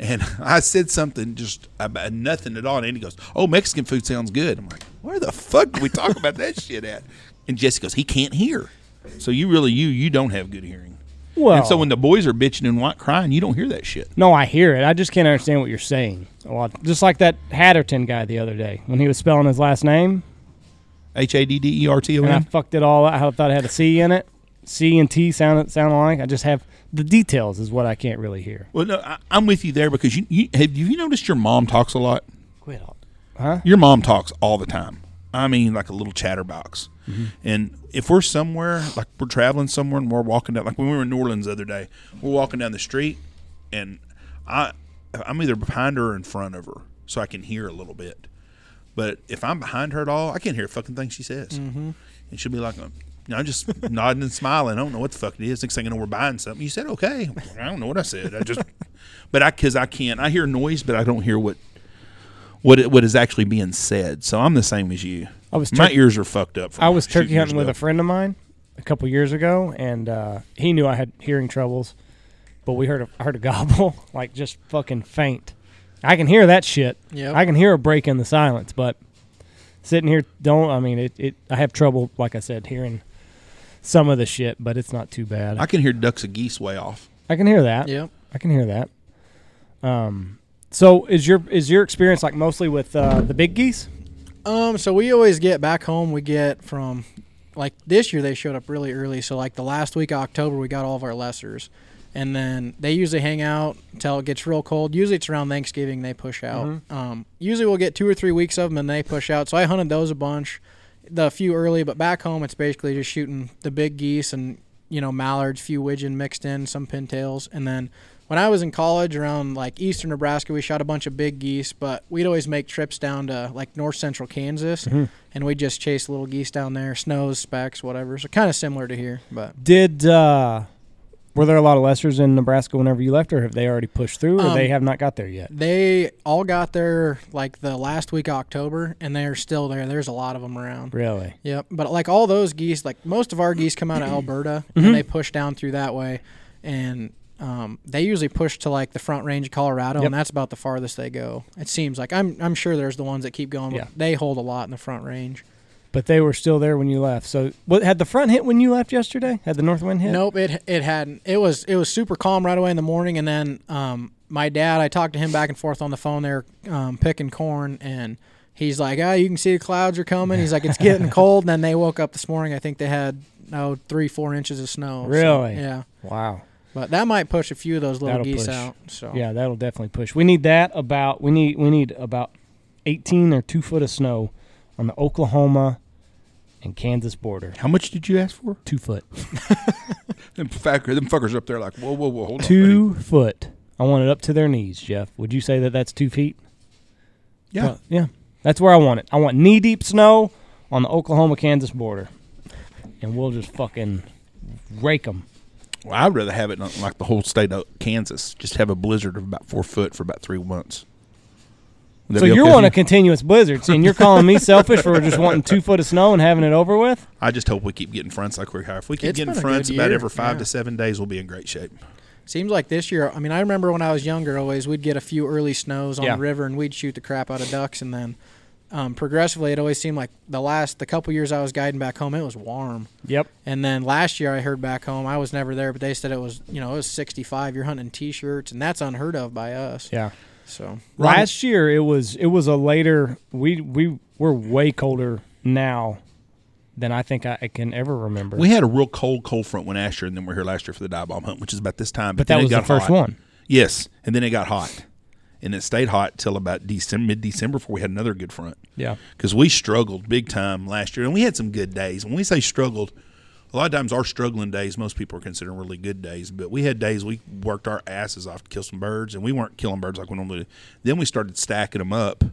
and I said something just about nothing at all. And Andy goes, "Oh, Mexican food sounds good." I'm like, "Where the fuck do we talk about that shit at?" And Jesse goes, "He can't hear." So you really you you don't have good hearing. well, and so when the boys are bitching and white crying, you don't hear that shit. no, I hear it. I just can't understand what you're saying. A lot, just like that Hatterton guy the other day when he was spelling his last name, H a d d e r t o and I n. fucked it all out. I thought it had a C in it. C and T sounded sound alike. I just have the details is what I can't really hear. Well, no, I, I'm with you there because you, you have you noticed your mom talks a lot. Quit. Huh? Your mom talks all the time. I mean, like a little chatterbox. Mm-hmm. And if we're somewhere, like we're traveling somewhere, and we're walking down, like when we were in New Orleans the other day, we're walking down the street, and I, I'm either behind her or in front of her, so I can hear a little bit. But if I'm behind her at all, I can't hear a fucking thing she says. Mm-hmm. And she'll be like, you know, I'm just nodding and smiling. I don't know what the fuck it is. Next thing I know, we're buying something. You said okay. I don't know what I said. I just, but I because I can't. I hear noise, but I don't hear what what it, what is actually being said. So I'm the same as you. I was My ears are fucked up. From I was turkey hunting with a friend of mine a couple years ago, and uh, he knew I had hearing troubles, but we heard a, I heard a gobble like just fucking faint. I can hear that shit. Yep. I can hear a break in the silence, but sitting here don't. I mean, it, it. I have trouble, like I said, hearing some of the shit, but it's not too bad. I can hear ducks and geese way off. I can hear that. Yep. I can hear that. Um, so is your is your experience like mostly with uh, the big geese? Um, so we always get back home. We get from like this year they showed up really early. So like the last week of October we got all of our lessers, and then they usually hang out until it gets real cold. Usually it's around Thanksgiving they push out. Um, usually we'll get two or three weeks of them and they push out. So I hunted those a bunch, the few early, but back home it's basically just shooting the big geese and you know mallards, few widgeon mixed in, some pintails, and then when I was in college around like eastern Nebraska, we shot a bunch of big geese, but we'd always make trips down to like north central Kansas. And we'd just chase little geese down there, snows, specks, whatever. So kind of similar to here, but Did uh, were there a lot of lessers in Nebraska whenever you left, or have they already pushed through, or Um, they have not got there yet? they all got there like the last week of October and they're still there. There's a lot of them around. Really? Yep, but like all those geese, like most of our geese come out of Alberta Mhm. and they push down through that way, and um, they usually push to like the Front Range of Colorado, Yep. and that's about the farthest they go. It seems like I'm I'm sure there's the ones that keep going, but Yeah. they hold a lot in the Front Range. But they were still there when you left. So, what had the front hit when you left yesterday? Had the north wind hit? Nope, it it hadn't. It was it was super calm right away in the morning, and then um, my dad, I talked to him back and forth on the phone there, um, picking corn, and he's like, ah, you can see the clouds are coming. He's like, it's getting cold. And then they woke up this morning. I think they had oh three, four inches of snow. So, Really? yeah. Wow. But that might push a few of those little That'll geese push. out. So Yeah, that'll definitely push. We need that about we need we need about 18 or 2 foot of snow on the Oklahoma and Kansas border. How much did you ask for? 2 foot. Them, fucker, them fuckers up there like, whoa, whoa, whoa, hold on. 2 foot. I want it up to their knees, Jeff. Would you say that that's 2 feet? Yeah. Yeah. That's where I want it. I want knee deep snow on the Oklahoma Kansas border. And we'll just fucking rake them. Well, I'd rather have it like the whole state of Kansas. Just have a blizzard of about four foot for about three months. Would that So you're okay with wanting a continuous blizzard, and you're calling me selfish for just wanting two foot of snow and having it over with? I just hope we keep getting fronts like we're If we keep It's getting been a fronts about year, every five yeah. to seven days, we'll be in great shape. seems like this year. I mean, I remember when I was younger, always we'd get a few early snows on Yeah. the river and we'd shoot the crap out of ducks. And then um, progressively, it always seemed like the last the couple years I was guiding back home, it was warm. Yep. And then last year I heard back home, I was never there, but they said it was you know it was 65. You're hunting t-shirts, and that's unheard of by us. Yeah. So Last year it was it was a later we we we're way colder now than I think I, I can ever remember. We had a real cold, cold front when Asher and then we're here last year for the die bomb hunt, which is about this time. but then that it was the got first hot. one. Yes, and then it got hot, and it stayed hot till about December, mid December before we had another good front. Yeah. because we struggled big time last year, and we had some good days. When we say struggled, a lot of times our struggling days, most people are considering really good days, but we had days we worked our asses off to kill some birds, and we weren't killing birds like we normally do. Then we started stacking them up,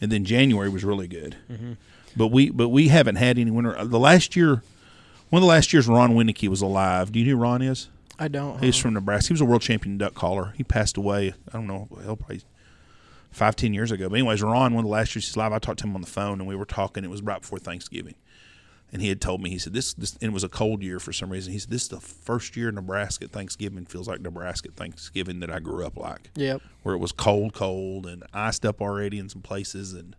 and then January was really good. Mm-hmm. But we but we haven't had any winter. The last year, one of the last years, Ron Winnicky was alive. Do you know who Ron is? I don't. He's huh? from Nebraska. He was a world champion duck caller. He passed away. I don't know. Hell, probably five, ten years ago. But anyways, Ron, one of the last years he's live, I talked to him on the phone, and we were talking. It was right before Thanksgiving, and he had told me he said this. This and it was a cold year for some reason. He said this is the first year Nebraska Thanksgiving feels like Nebraska Thanksgiving that I grew up like, Yep. where it was cold, cold, and iced up already in some places, and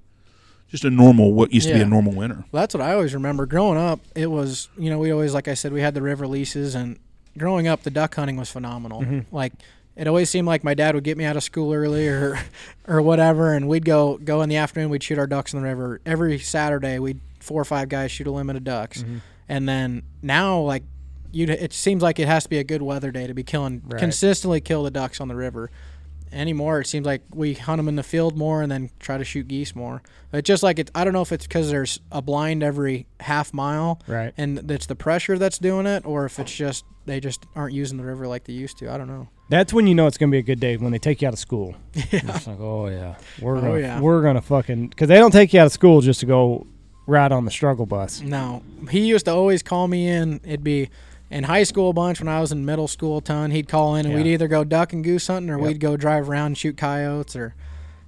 just a normal what used to be a normal winter. Well, that's what I always remember. Growing up, it was you know we always like I said we had the river leases, and growing up the duck hunting was phenomenal. Mm-hmm. Like it always seemed like my dad would get me out of school early or or whatever, and we'd go go in the afternoon. We'd shoot our ducks in the river every Saturday. We'd four or five guys shoot a limit of ducks, mm-hmm. and then now like. You'd, it seems like it has to be a good weather day to be killing Right. consistently kill the ducks on the river anymore. It seems like we hunt them in the field more and then try to shoot geese more. It's just like it. I don't know if it's because there's a blind every half mile, Right. and it's the pressure that's doing it, or if it's just they just aren't using the river like they used to. I don't know. That's when you know it's gonna be a good day when they take you out of school. Yeah. It's like, oh yeah, we're Oh, gonna, yeah. we're gonna fucking because they don't take you out of school just to go ride on the struggle bus. No, he used to always call me in. It'd be in high school a bunch when I was in middle school. A ton. He'd call in, and Yeah. we'd either go duck and goose hunting, or Yep. we'd go drive around and shoot coyotes, or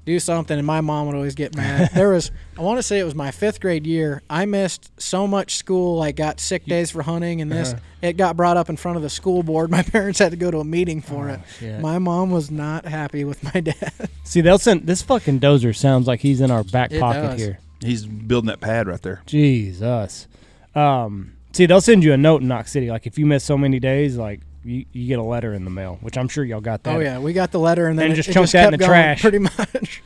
do something. And my mom would always get mad. there was, I want to say it was my fifth grade year. I missed so much school. Like got sick days for hunting, and this Uh-huh. it got brought up in front of the school board. My parents had to go to a meeting for it. shit. My mom was not happy with my dad. See, they'll send this fucking dozer sounds like he's in our back It pocket does. here. He's building that pad right there. Jesus. Um, see, they'll send you a note in Knox City. Like if you miss so many days, like you, you get a letter in the mail, which I'm sure y'all got that. oh yeah, we got the letter, and then And it, just it chunk that in the trash. Pretty much.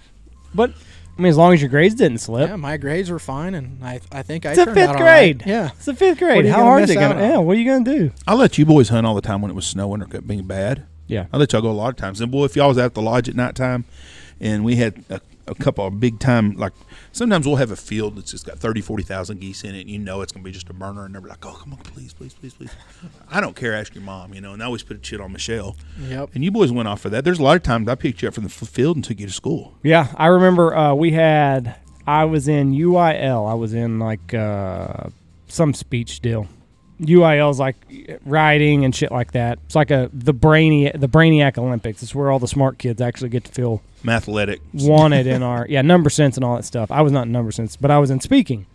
But I mean, as long as your grades didn't slip. Yeah, my grades were fine, and I I think I It's a turned fifth out all right. grade. Yeah, It's the fifth What grade. are you How gonna hard is it gonna? Yeah, what are you gonna do? I let you boys hunt all the time when it was snowing or being bad. Yeah. I let y'all go a lot of times. And boy, if y'all was out at the lodge at nighttime, and we had a, a couple of big time, like sometimes we'll have a field that's just got 30, 40,000 geese in it, and you know it's going to be just a burner, and they're like, oh, come on, please, please, please, please. I don't care. Ask your mom, you know, and I always put a shit on Michelle. yep. And you boys went off for that. There's a lot of times I picked you up from the field and took you to school. Yeah, I remember uh, we had. I was in UIL. I was in like uh, some speech deal. UIL's like riding and shit like that. It's like a the brainy the Brainiac Olympics. It's where all the smart kids actually get to feel Mathletic. wanted in our yeah number sense and all that stuff. I was not in number sense, but I was in speaking,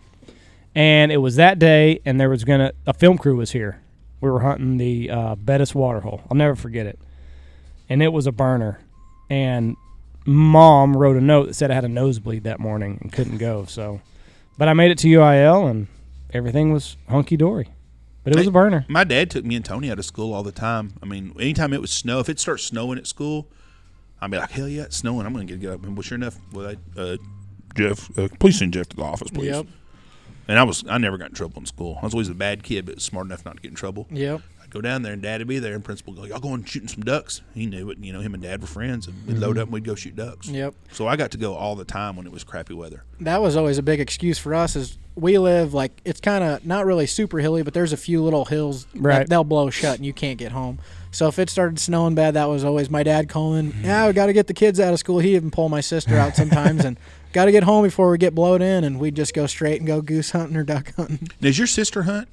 and it was that day, and there was gonna a film crew was here. We were hunting the uh, Bettis waterhole. I'll never forget it, and it was a burner, and mom wrote a note that said I had a nosebleed that morning and couldn't go. So, but I made it to UIL and everything was hunky dory, but it was a burner. My dad took me and Tony out of school all the time. I mean, anytime it was snow, if it starts snowing at school, I'd be like, hell yeah, it's snowing. I'm going to get up. And well, sure enough, well, I, uh, Jeff, uh, please send Jeff to the office, please. Yep. And I was I never got in trouble in school. I was always a bad kid, but smart enough not to get in trouble. Yep. I'd go down there and Dad'd be there, and Principal would go, "Y'all going shooting some ducks?" He knew it. You know, him and Dad were friends, and we'd load mm-hmm. up and we'd go shoot ducks. Yep. So I got to go all the time when it was crappy weather. that was always a big excuse for us is we live like it's kind of not really super hilly but there's a few little hills Right. that they'll blow shut and you can't get home so if it started snowing bad that was always my dad calling mm-hmm. yeah we got to get the kids out of school he'd even pull my sister out sometimes and got to get home before we get blowed in and we'd just go straight and go goose hunting or duck hunting Does your sister hunt?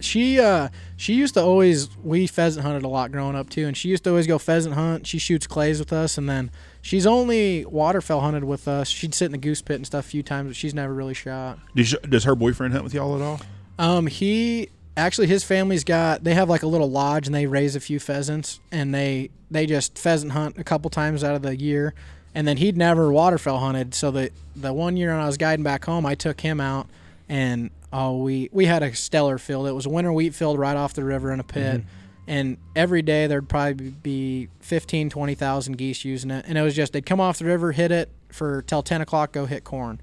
She uh she used to always we pheasant hunted a lot growing up too and she used to always go pheasant hunt. She shoots clays with us and then she's only waterfowl hunted with us. She'd sit in the goose pit and stuff a few times but she's never really shot. Does, does her boyfriend hunt with y'all at all? um he actually his family's got they have like a little lodge and they raise a few pheasants and they they just pheasant hunt a couple times out of the year. And then he'd never waterfowl hunted so the the one year when I was guiding back home I took him out and oh we we had a stellar field. It was a winter wheat field right off the river in a pit. Mm-hmm. And every day there'd probably be 15 20,000 geese using it. And it was just they'd come off the river hit it for till 10 o'clock go hit corn.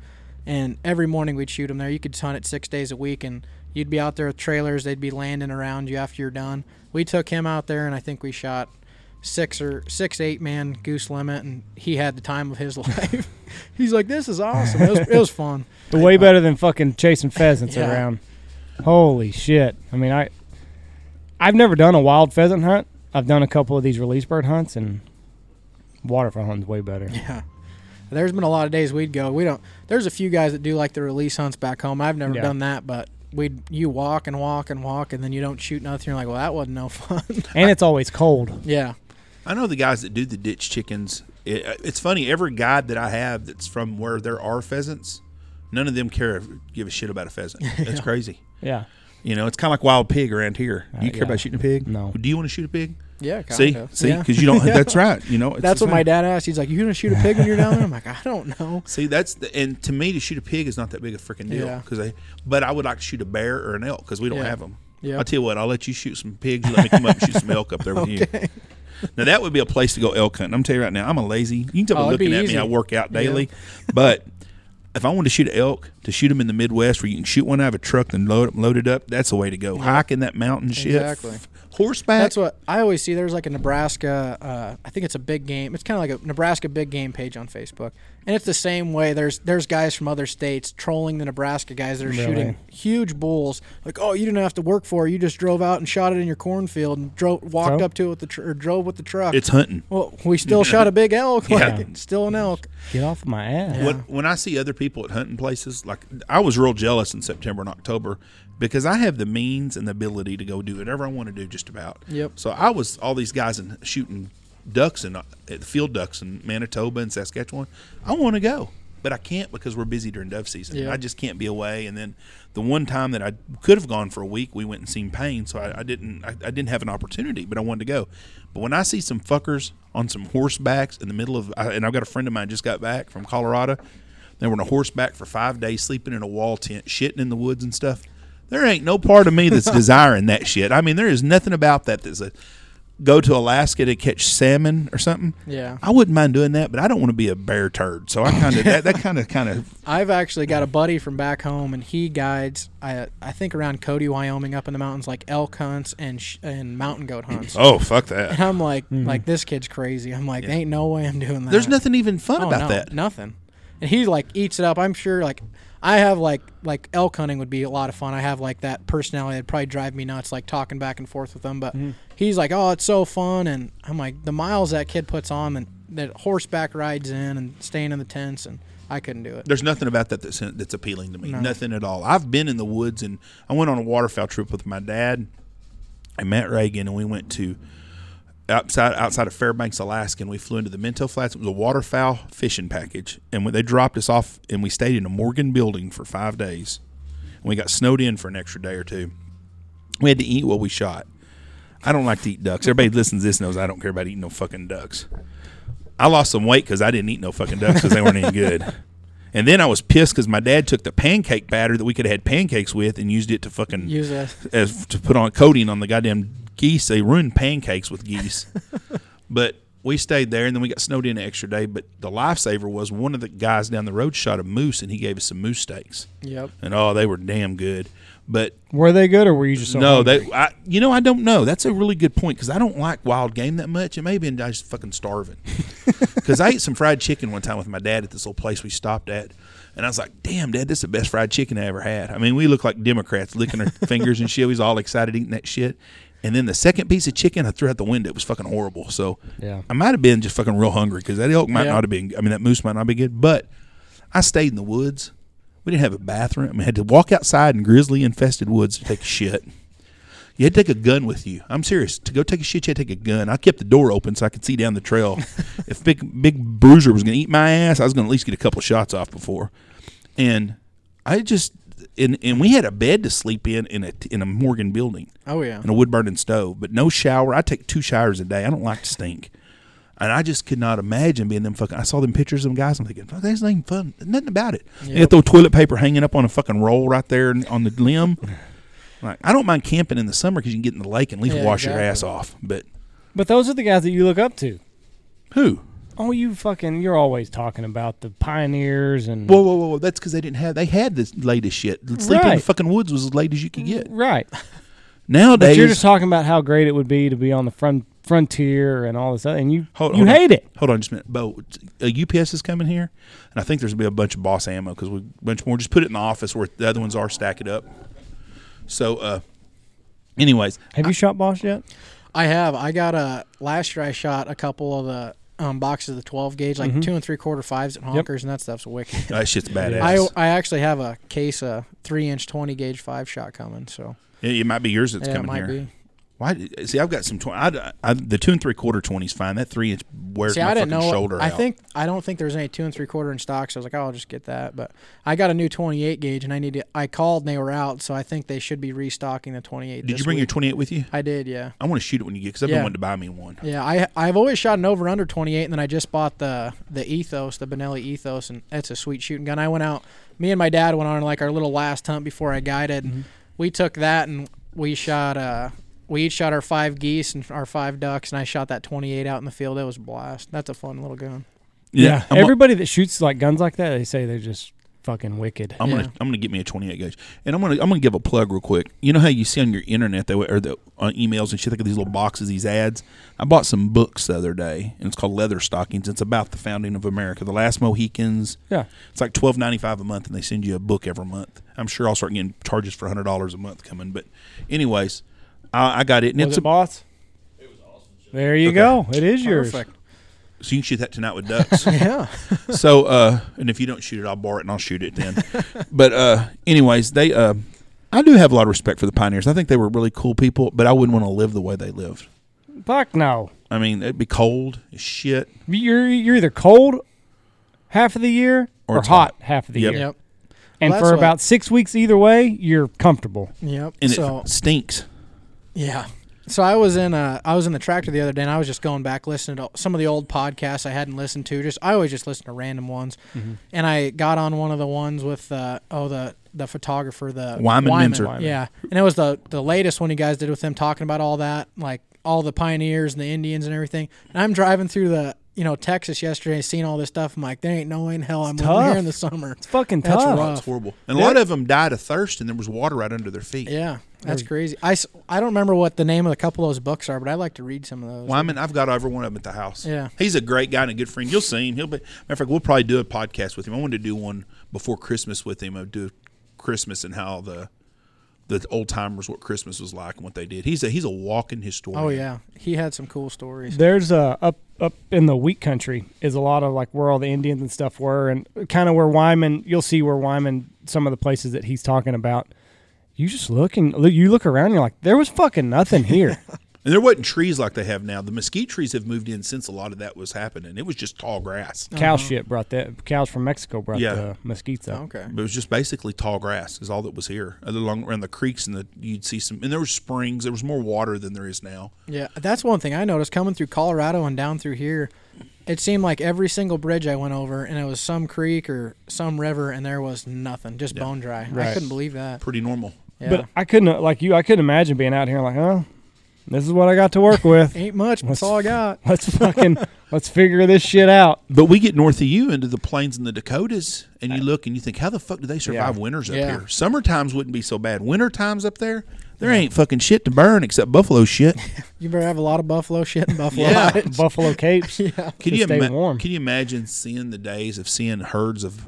And every morning we'd shoot them there. You could hunt it six days a week and you'd be out there with trailers. They'd be landing around you after you're done. We took him out there and i think we shot six or six eight man goose limit and he had the time of his life he's like this is awesome it was, it was fun Way better than fucking chasing pheasants Yeah. around. Holy shit! I mean, I I've never done a wild pheasant hunt. I've done a couple of these release bird hunts, and waterfowl hunting's way better. yeah there's been a lot of days we'd go we don't there's a few guys that do like the release hunts back home i've never Yeah. done that but we'd you walk and walk and walk and then you don't shoot nothing you're like well that wasn't no fun And it's always cold. yeah I know the guys that do the ditch chickens. It, it's funny. Every guide that I have that's from where there are pheasants, none of them care give a shit about a pheasant. That's crazy. Yeah. You know, it's kind of like wild pig around here. Do you Uh, care yeah. about shooting a pig? No. Do you want to shoot a pig? yeah kind See, of. see, yeah. because you don't. That's right. You know, it's that's the what my dad asked he's like you gonna shoot a pig when you're down there i'm like i don't know See, that's the, and to me to shoot a pig is not that big a freaking deal Yeah. because I. But I would like to shoot a bear or an elk because we don't Yeah. have them. Yeah. I'll tell you what. I'll let you shoot some pigs. You let me come up and shoot some elk up there with you. Now that would be a place to go elk hunting. I'm telling you right now, I'm a lazy. You can tell Oh, by looking at easy. me, I work out daily. But if I want to shoot an elk, to shoot them in the Midwest where you can shoot one out of a truck and load load it up, that's the way to go. Hiking that mountain shit, Exactly. Horseback. That's what I always see. There's like a Nebraska. Uh, I think it's a big game. It's kind of like a Nebraska big game page on Facebook, and it's the same way. There's there's guys from other states trolling the Nebraska guys that are Really? shooting huge bulls. Like, oh, you didn't have to work for it. You just drove out and shot it in your cornfield and drove walked So? up to it with the tr- or drove with the truck. it's hunting. well, we still shot a big elk. Yeah. Like, it's still an elk. Get off my ass. Yeah. When, when I see other people at hunting places, like I was real jealous in September and October because I have the means and the ability to go do whatever I want to do, just about. Yep. So I was all these guys and shooting ducks and uh, field ducks in Manitoba and Saskatchewan. I want to go, but I can't because we're busy during dove season. Yeah. I just can't be away. And then the one time that I could have gone for a week, we went and seen Payne, so I, I didn't. I, I didn't have an opportunity, but I wanted to go. But when I see some fuckers on some horsebacks in the middle of, and I've got a friend of mine just got back from Colorado. They were on a horseback for five days, sleeping in a wall tent, shitting in the woods and stuff. There ain't no part of me that's desiring that shit. I mean, there is nothing about that that's a go to Alaska to catch salmon or something. Yeah. I wouldn't mind doing that, but I don't want to be a bear turd. So I kind of that, that kind of kind of I've actually got a buddy from back home, and he guides. I I think around Cody, Wyoming, up in the mountains, like elk hunts and sh- and mountain goat oh, hunts. oh fuck that. And I'm like, mm-hmm. like this kid's crazy. I'm like, ain't no way I'm doing that. There's nothing even fun Oh, about no, that. Nothing. And he like eats it up. I'm sure like I have like like elk hunting would be a lot of fun. I have like that personality that'd probably drive me nuts, like talking back and forth with him. But mm-hmm. he's like, oh, it's so fun, and I'm like, the miles that kid puts on, and that horseback rides in and staying in the tents, and I couldn't do it. There's nothing about that that's, that's appealing to me. No. Nothing at all. I've been in the woods and I went on a waterfowl trip with my dad and Matt Reagan, and we went to outside outside of Fairbanks, Alaska, and we flew into the Minto Flats. It was a waterfowl fishing package, and when they dropped us off, and we stayed in a Morgan building for five days, and we got snowed in for an extra day or two. We had to eat what we shot. I don't like to eat ducks. Everybody listens to this knows I don't care about eating no fucking ducks. I lost some weight because I didn't eat no fucking ducks because they weren't any good. And then I was pissed because my dad took the pancake batter that we could have had pancakes with and used it to fucking Use as to put on coating on the goddamn geese. They ruined pancakes with geese. but we stayed there, and then we got snowed in an extra day. But the lifesaver was one of the guys down the road shot a moose, and he gave us some moose steaks, Yep. and oh, they were damn good. But Were they good or were you just so no, hungry? they. I, you know, I don't know. That's a really good point because I don't like wild game that much. It may have been I just fucking starving. Because I ate some fried chicken one time with my dad at this little place we stopped at, and I was like, "Damn, Dad, this is the best fried chicken I ever had." I mean, we look like Democrats licking our fingers and shit. We was all excited eating that shit. And then the second piece of chicken I threw out the window. It was fucking horrible. So Yeah. I might have been just fucking real hungry because that elk might Yeah. not have been. I mean, that moose might not be good. But I stayed in the woods. We didn't have a bathroom. I mean, had to walk outside in grizzly infested woods to take a shit. You had to take a gun with you. I'm serious. To go take a shit, you had to take a gun. I kept the door open so I could see down the trail. if big big bruiser was going to eat my ass, I was going to at least get a couple shots off before. And I just and and we had a bed to sleep in in a in a Morgan building Oh yeah. and a wood burning stove, but no shower. I take two showers a day. I don't like to stink. And I just could not imagine being them fucking. I saw them pictures of them guys. I'm thinking, fuck, that's not even fun. There's nothing about it. They Yep. got throw toilet paper hanging up on a fucking roll right there on the limb. Like, I don't mind camping in the summer because you can get in the lake and at least Yeah, wash your ass off. But But those are the guys that you look up to. who? Oh, you fucking, you're always talking about the pioneers and. Whoa, whoa, whoa! whoa. That's because they didn't have. They had this latest shit. Sleeping in the Right. fucking woods was as late as you could get. Right. Nowadays, But you're just talking about how great it would be to be on the front frontier and all this other, and you Hold- you hold on. hate it. Hold on just a minute, Bo. A UPS is coming here, and I think there's gonna be a bunch of boss ammo because we a bunch more. Just put it in the office where the other ones are. Stack it up. So, uh, anyways, Have you shot Boss yet? I have. I got a last year. I shot a couple of the um, boxes of the 12 gauge, like Mhm. two and three quarter fives at honkers, and that stuff's wicked. that shit's badass. I I actually have a case of three inch 20 gauge five shot coming. So it, it might be yours that's yeah, it coming might here. be. Why? See, I've got some. 20, I, I, the two and three quarter twenty is fine. That three inch wears See, my I didn't know. shoulder I out. think I don't think there's any two and three quarter in stock. So I was like, oh, I'll just get that. But I got a new 28 gauge, and I need to. I called and they were out, so I think they should be restocking the 28. Did this you bring your twenty eight with you? I did, yeah. I want to shoot it when you get because I've been wanting to buy me one. Yeah, I I've always shot an over under 28, and then I just bought the the Ethos, the Benelli Ethos, and it's a sweet shooting gun. I went out, me and my dad went on like our little last hunt before I guided. Mm-hmm. We took that and we shot uh we each shot our five geese and our five ducks, and I shot that 28 out in the field. It was a blast. That's a fun little gun. I'm, gonna- Everybody that shoots like guns like that, they say they're just fucking wicked. I'm Yeah. gonna I'm gonna get me a 28 gauge, and I'm gonna I'm gonna give a plug real quick. You know how you see on your internet they or the on emails and shit, like these little boxes, these ads. I bought some books the other day, and it's called Leather Stockings. It's about the founding of America, the last Mohicans. Yeah. It's like twelve ninety five a month, and they send you a book every month. I'm sure I'll start getting charges for hundred dollars a month coming, but anyways, I, I got it, and Was it's it a, Boss? There you Okay. go. It is yours. Perfect. so you can shoot that tonight with ducks. Yeah. so uh and if you don't shoot it i'll borrow it and i'll shoot it then but uh anyways they uh i do have a lot of respect for the pioneers i think they were really cool people but i wouldn't want to live the way they lived Fuck no. i mean it'd be cold as shit You're you're either cold half of the year Or or, hot, hot. half of the Yep. year. Yep. And Well, for that's what- about six weeks either way, you're comfortable. Yep. and so it stinks Yeah. So I was in uh I was in the tractor the other day and I was just going back listening to some of the old podcasts I hadn't listened to. Just I always just listen to random ones. And I got on one of the ones with uh oh the the photographer the Wyman Meinzer. Wyman. Yeah. And it was the the latest one you guys did with him talking about all that like all the pioneers and the Indians and everything. And I'm driving through the you know Texas yesterday seeing all this stuff. I'm like there ain't no way in hell I'm living tough. here in the summer. It's fucking That's tough. rough. it's horrible and a lot of them died of thirst and there was water right under their feet Yeah. That's crazy. I, s- I don't remember what the name of a couple of those books are, but I like to read some of those. Wyman, I've got every one of them at the house. Yeah. he's a great guy and a good friend. You'll see him. He'll be. Matter of fact, we'll probably do a podcast with him. I wanted to do one before Christmas with him. I'd do Christmas and how the the old timers what Christmas was like and what they did. He's a he's a walking historian. Oh yeah, he had some cool stories. There's uh, up up in the wheat country is a lot of like where all the Indians and stuff were, and kind of where Wyman. You'll see where Wyman some of the places that he's talking about. You just look and look, you look around, you're like, there was fucking nothing here. And there wasn't trees like they have now. The mesquite trees have moved in since a lot of that was happening. It was just tall grass. Cow uh-huh. shit brought that. Cows from Mexico brought Yeah. the mesquites up. Okay. But it was just basically tall grass is all that was here. Other along around the creeks and the you'd see some and there were springs. There was more water than there is now. Yeah, that's one thing I noticed coming through Colorado and down through here. It seemed like every single bridge I went over, and it was some creek or some river, and there was nothing, just Yeah. bone dry. I Right. couldn't believe that. Pretty normal. Yeah. But I couldn't uh, like you. I couldn't imagine being out here like, huh? This is what I got to work with. Ain't much. That's all I got. Let's fucking let's figure this shit out. But we get north of you into the plains and the Dakotas, and you look and you think, how the fuck do they survive Yeah. winters up Yeah. here? Summer times wouldn't be so bad. Winter times up there, there ain't fucking shit to burn except buffalo shit. You better have a lot of buffalo shit and buffalo Yeah. Buffalo capes. Yeah. Can To you stay ima- warm. Can you imagine seeing the days of seeing herds of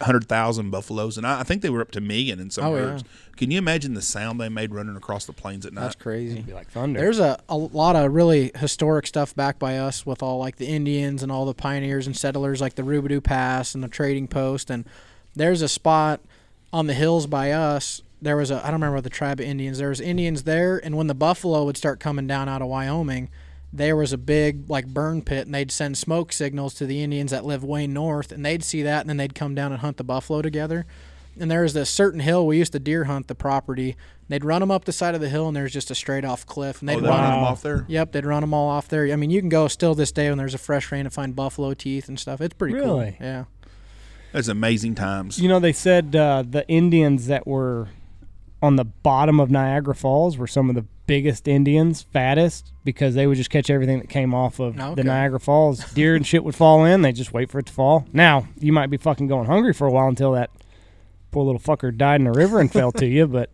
hundred thousand buffaloes? And I, I think they were up to a million in some Oh, yeah. Can you imagine the sound they made running across the plains at night? That's crazy. Be like thunder. There's a, a lot of really historic stuff back by us with all like the Indians and all the pioneers and settlers like the Robidoux Pass and the trading post and there's a spot on the hills by us. There was a I don't remember the tribe of Indians. There was Indians there and when the buffalo would start coming down out of Wyoming, there was a big like burn pit and they'd send smoke signals to the Indians that live way north and they'd see that and then they'd come down and hunt the buffalo together. And there was this certain hill we used to deer hunt the property. They'd run them up the side of the hill and there's just a straight off cliff and Oh, they'd they run run 'em them off there. Yep, they'd run them all off there. I mean, you can go still this day when there's a fresh rain to find buffalo teeth and stuff. It's pretty Really? cool. Yeah. That's amazing times. You know, they said uh, the Indians that were on the bottom of Niagara Falls were some of the biggest Indians, fattest, because they would just catch everything that came off of Okay. the Niagara Falls. Deer and shit would fall in. They just wait for it to fall. Now, you might be fucking going hungry for a while until that poor little fucker died in the river and fell to you, but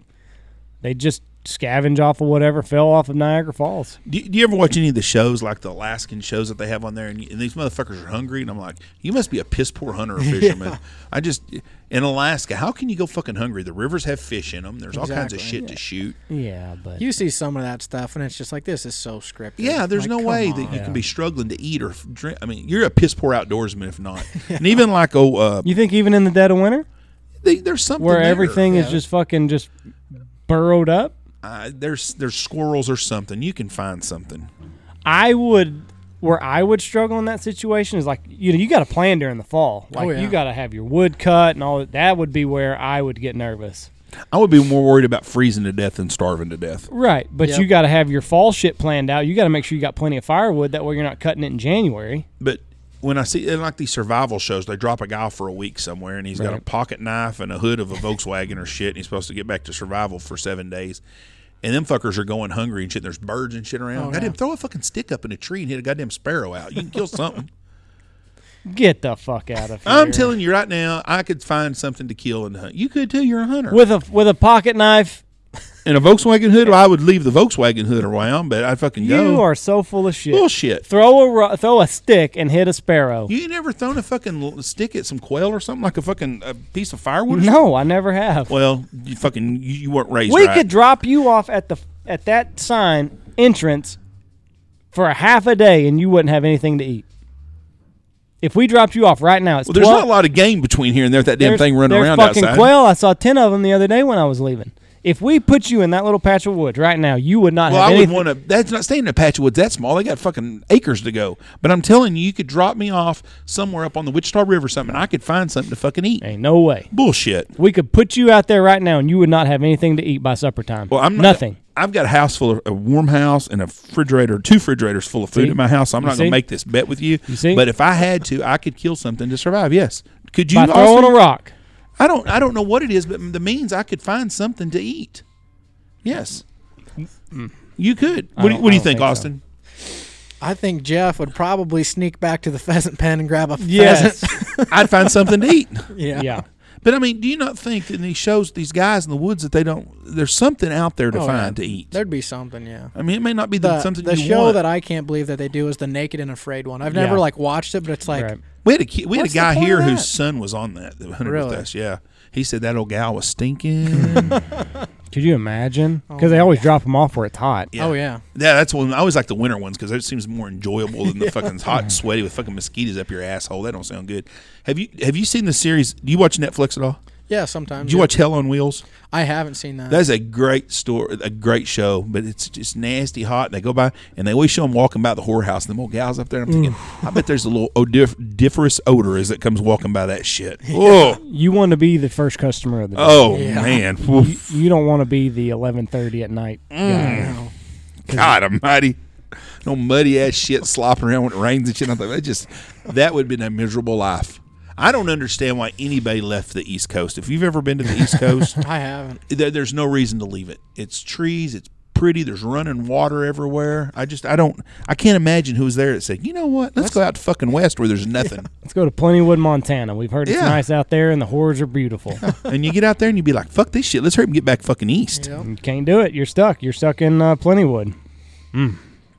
they just scavenge off of whatever fell off of Niagara Falls. Do, do you ever watch any of the shows, like the Alaskan shows that they have on there, and, and these motherfuckers are hungry? And I'm like, you must be a piss poor hunter or fisherman. I just in Alaska, how can you go fucking hungry? The rivers have fish in them. There's all kinds of Exactly. shit to shoot. Yeah, but You see some of that stuff and it's just like, this is so scripted. Yeah, there's Like, no way on. that you Yeah. can be struggling to eat or drink. I mean, you're a piss poor outdoorsman if not. And even like oh, uh, you think even in the dead of winter, they, there's something where there. everything is just fucking just burrowed up, uh, there's there's squirrels or something. You can find something. I would where I would struggle in that situation is like you know you got to plan during the fall. Like Oh, yeah. you got to have your wood cut and all that. That would be where I would get nervous. I would be more worried about freezing to death than starving to death. Right, but Yep. you got to have your fall shit planned out. You got to make sure you got plenty of firewood. That way you're not cutting it in January. But when I see in like these survival shows, they drop a guy for a week somewhere, and he's got a pocket knife and a hood of a Volkswagen or shit, and he's supposed to get back to survival for seven days. And them fuckers are going hungry and shit. There's birds and shit around. Oh, goddamn, yeah. throw a fucking stick up in a tree and hit a goddamn sparrow out. You can kill something. Get the fuck out of here. I'm telling you right now, I could find something to kill and hunt. You could too. You're a hunter. with a with a pocket knife. In a Volkswagen hood, I would leave the Volkswagen hood around, but I'd fucking go. You are so full of shit. bullshit. Throw a ro- throw a stick and hit a sparrow. You ain't never thrown a fucking l- stick at some quail or something like a fucking a piece of firewood? or No, I never have. Well, you fucking you, you weren't raised we right. could drop you off at the at that sign entrance for a half a day and you wouldn't have anything to eat. If we dropped you off right now, it's well, there's 12 not a lot of game between here and there. with That damn there's- thing running there's around fucking outside. quail. I saw ten of them the other day when I was leaving. If we put you in that little patch of woods right now, you would not Well, I would anything. want to. That's not staying in a patch of woods that small. They got fucking acres to go. But I'm telling you, you could drop me off somewhere up on the Wichita River or something. and I could find something to fucking eat. Ain't no way. Bullshit. We could put you out there right now and you would not have anything to eat by supper time. Well, I'm not, nothing. I've got a house full of a warm house and a refrigerator, two refrigerators full of food See? in my house. So I'm You not going to make this bet with you. You see? But if I had to, I could kill something to survive. Yes. Could you? by throwing Austin? a rock. I don't. I don't know what it is, but the means I could find something to eat. Yes. Mm. You could. What do, don't- what do you don't think, think so. Austin? I think Jeff would probably sneak back to the pheasant pen and grab a Yes. pheasant. I'd find something to eat. yeah. yeah. But I mean, do you not think that in these shows, these guys in the woods, that they don't? There's something out there to Oh, find yeah. to eat. There'd be something, yeah. I mean, it may not be the, The, something the you show want. that I can't believe that they do is the Naked and Afraid one. I've never Yeah. like watched it, but it's like Right. We had a ki- we had a the guy point here whose that? son was on that. that hunted Really? with us. Yeah, he said that old gal was stinking. Could you imagine? Oh Because they my always drop them off where it's hot. Yeah. oh yeah. Yeah, that's one. I always like the winter ones because it seems more enjoyable than the fucking hot and sweaty with fucking mosquitoes up your asshole. That don't sound good. Have you have you seen the series? Do you watch Netflix at all? Yeah, sometimes. Did you yeah. watch Hell on Wheels? I haven't seen that. That's a great story, a great show, but it's just nasty hot. They go by and they always show them walking by the whorehouse, and the little gals up there. I'm thinking, I bet there's a little odoriferous odor as it comes walking by that shit. Oh, You want to be the first customer of the day. oh Yeah. man, You, Oof. you don't want to be the 11:30 at night Mm. guy. No. God Almighty, no muddy ass shit slopping around when it rains and shit. I thought that just that would have been a miserable life. I don't understand why anybody left the East Coast. If you've ever been to the East Coast, I haven't. there, there's no reason to leave it. It's trees, it's pretty. There's running water everywhere. I just I don't I can't imagine who was there that said, you know what, let's go out to fucking west where there's nothing. Let's go to Plentywood, Montana. We've heard it's Yeah. nice out there and the horrors are beautiful. and you get out there and you'd be like, fuck this shit. Let's hurry and get back fucking east. Yep. you can't do it. You're stuck. You're stuck in uh, Plentywood. Mm.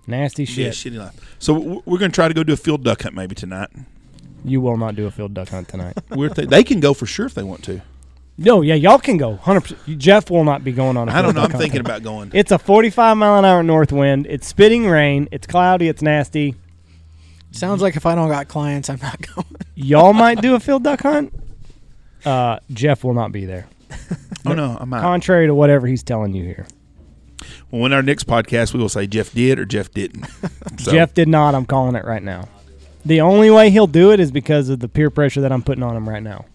Nasty Yeah, shit. shitty life. So w- we're gonna try to go do a field duck hunt maybe tonight. You will not do a field duck hunt tonight. We're th- they can go for sure if they want to. no, yeah, y'all can go. 100%. Jeff will not be going on a I don't know. I'm thinking tonight. about going. It's a 45 mile an hour north wind. It's spitting rain. It's cloudy. It's nasty. Sounds like if I don't got clients, I'm not going. Y'all might do a field duck hunt. Uh, Jeff will not be there. oh no, I'm out. Contrary to whatever he's telling you here. well, in our next podcast, we will say Jeff did or Jeff didn't. So, Jeff did not. I'm calling it right now. The only way he'll do it is because of the peer pressure that I'm putting on him right now.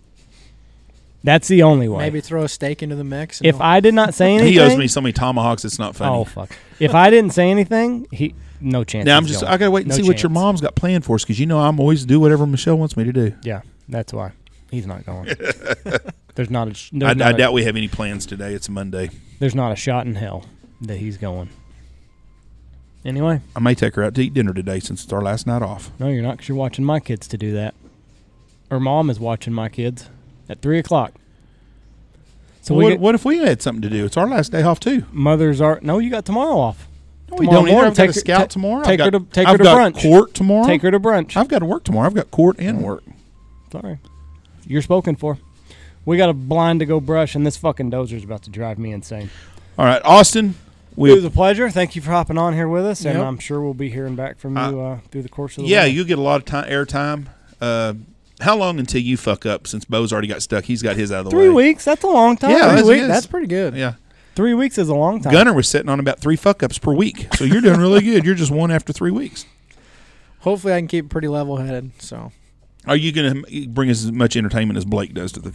That's the only way. Maybe throw a steak into the mix. if he'll- I did not say anything, he owes me so many tomahawks. It's not funny. Oh fuck! If I didn't say anything, he no chance. now I'm just. going. I gotta wait and No see what your mom's got planned for us because you know I'm always do whatever Michelle wants me to do. Yeah, that's why he's not going. there's not a. There's, I not a doubt we have any plans today. It's a Monday. there's not a shot in hell that he's going. Anyway, I may take her out to eat dinner today since it's our last night off. no, you're not because you're watching my kids to do that. Her mom is watching my kids at three o'clock. So So we what, get- what if we had something to do? It's our last day off too. mothers are no. You got tomorrow off. No, we Tomorrow don't either. morning, I've got take a her- scout ta- tomorrow. take I've her got, to- take her I've to got brunch. Court tomorrow. Take her to brunch. I've got to work tomorrow. I've got court and mm. work. Sorry. You're spoken for. We got a blind to go brush, and this fucking dozer's about to drive me insane. All right, Austin. It was a pleasure. Thank you for hopping on here with us, and Yep. I'm sure we'll be hearing back from you uh, through the course of the yeah, week. you get a lot of time airtime. Uh, how long until you fuck up? Since Bo's already got stuck, he's got his out of the Three way. weeks. That's a long time. Yeah, Three that's weeks, that's pretty good. Yeah, Three weeks is a long time. Gunner was sitting on about three fuck ups per week, so you're doing really good. You're just one after three weeks. Hopefully, I can keep pretty level headed. So Are you going to bring as much entertainment as Blake does to the?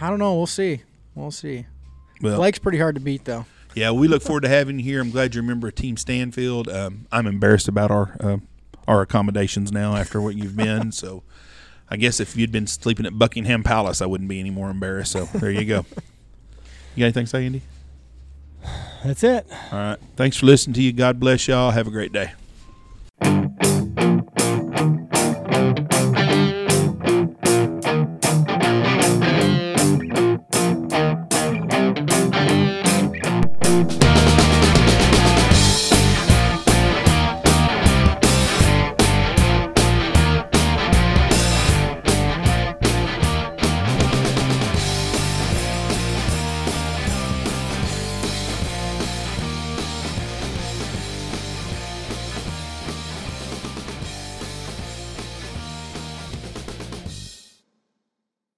I don't know. We'll see. We'll see. Well, Blake's pretty hard to beat, though. Yeah, we look forward to having you here. I'm glad you're a member of Team Stanfield. Um, I'm embarrassed about our uh, our accommodations now after what you've been. So, I guess if you'd been sleeping at Buckingham Palace, I wouldn't be any more embarrassed. So there you go. You got anything to say, Andy? That's it. All right. Thanks for listening to you. God bless y'all. Have a great day.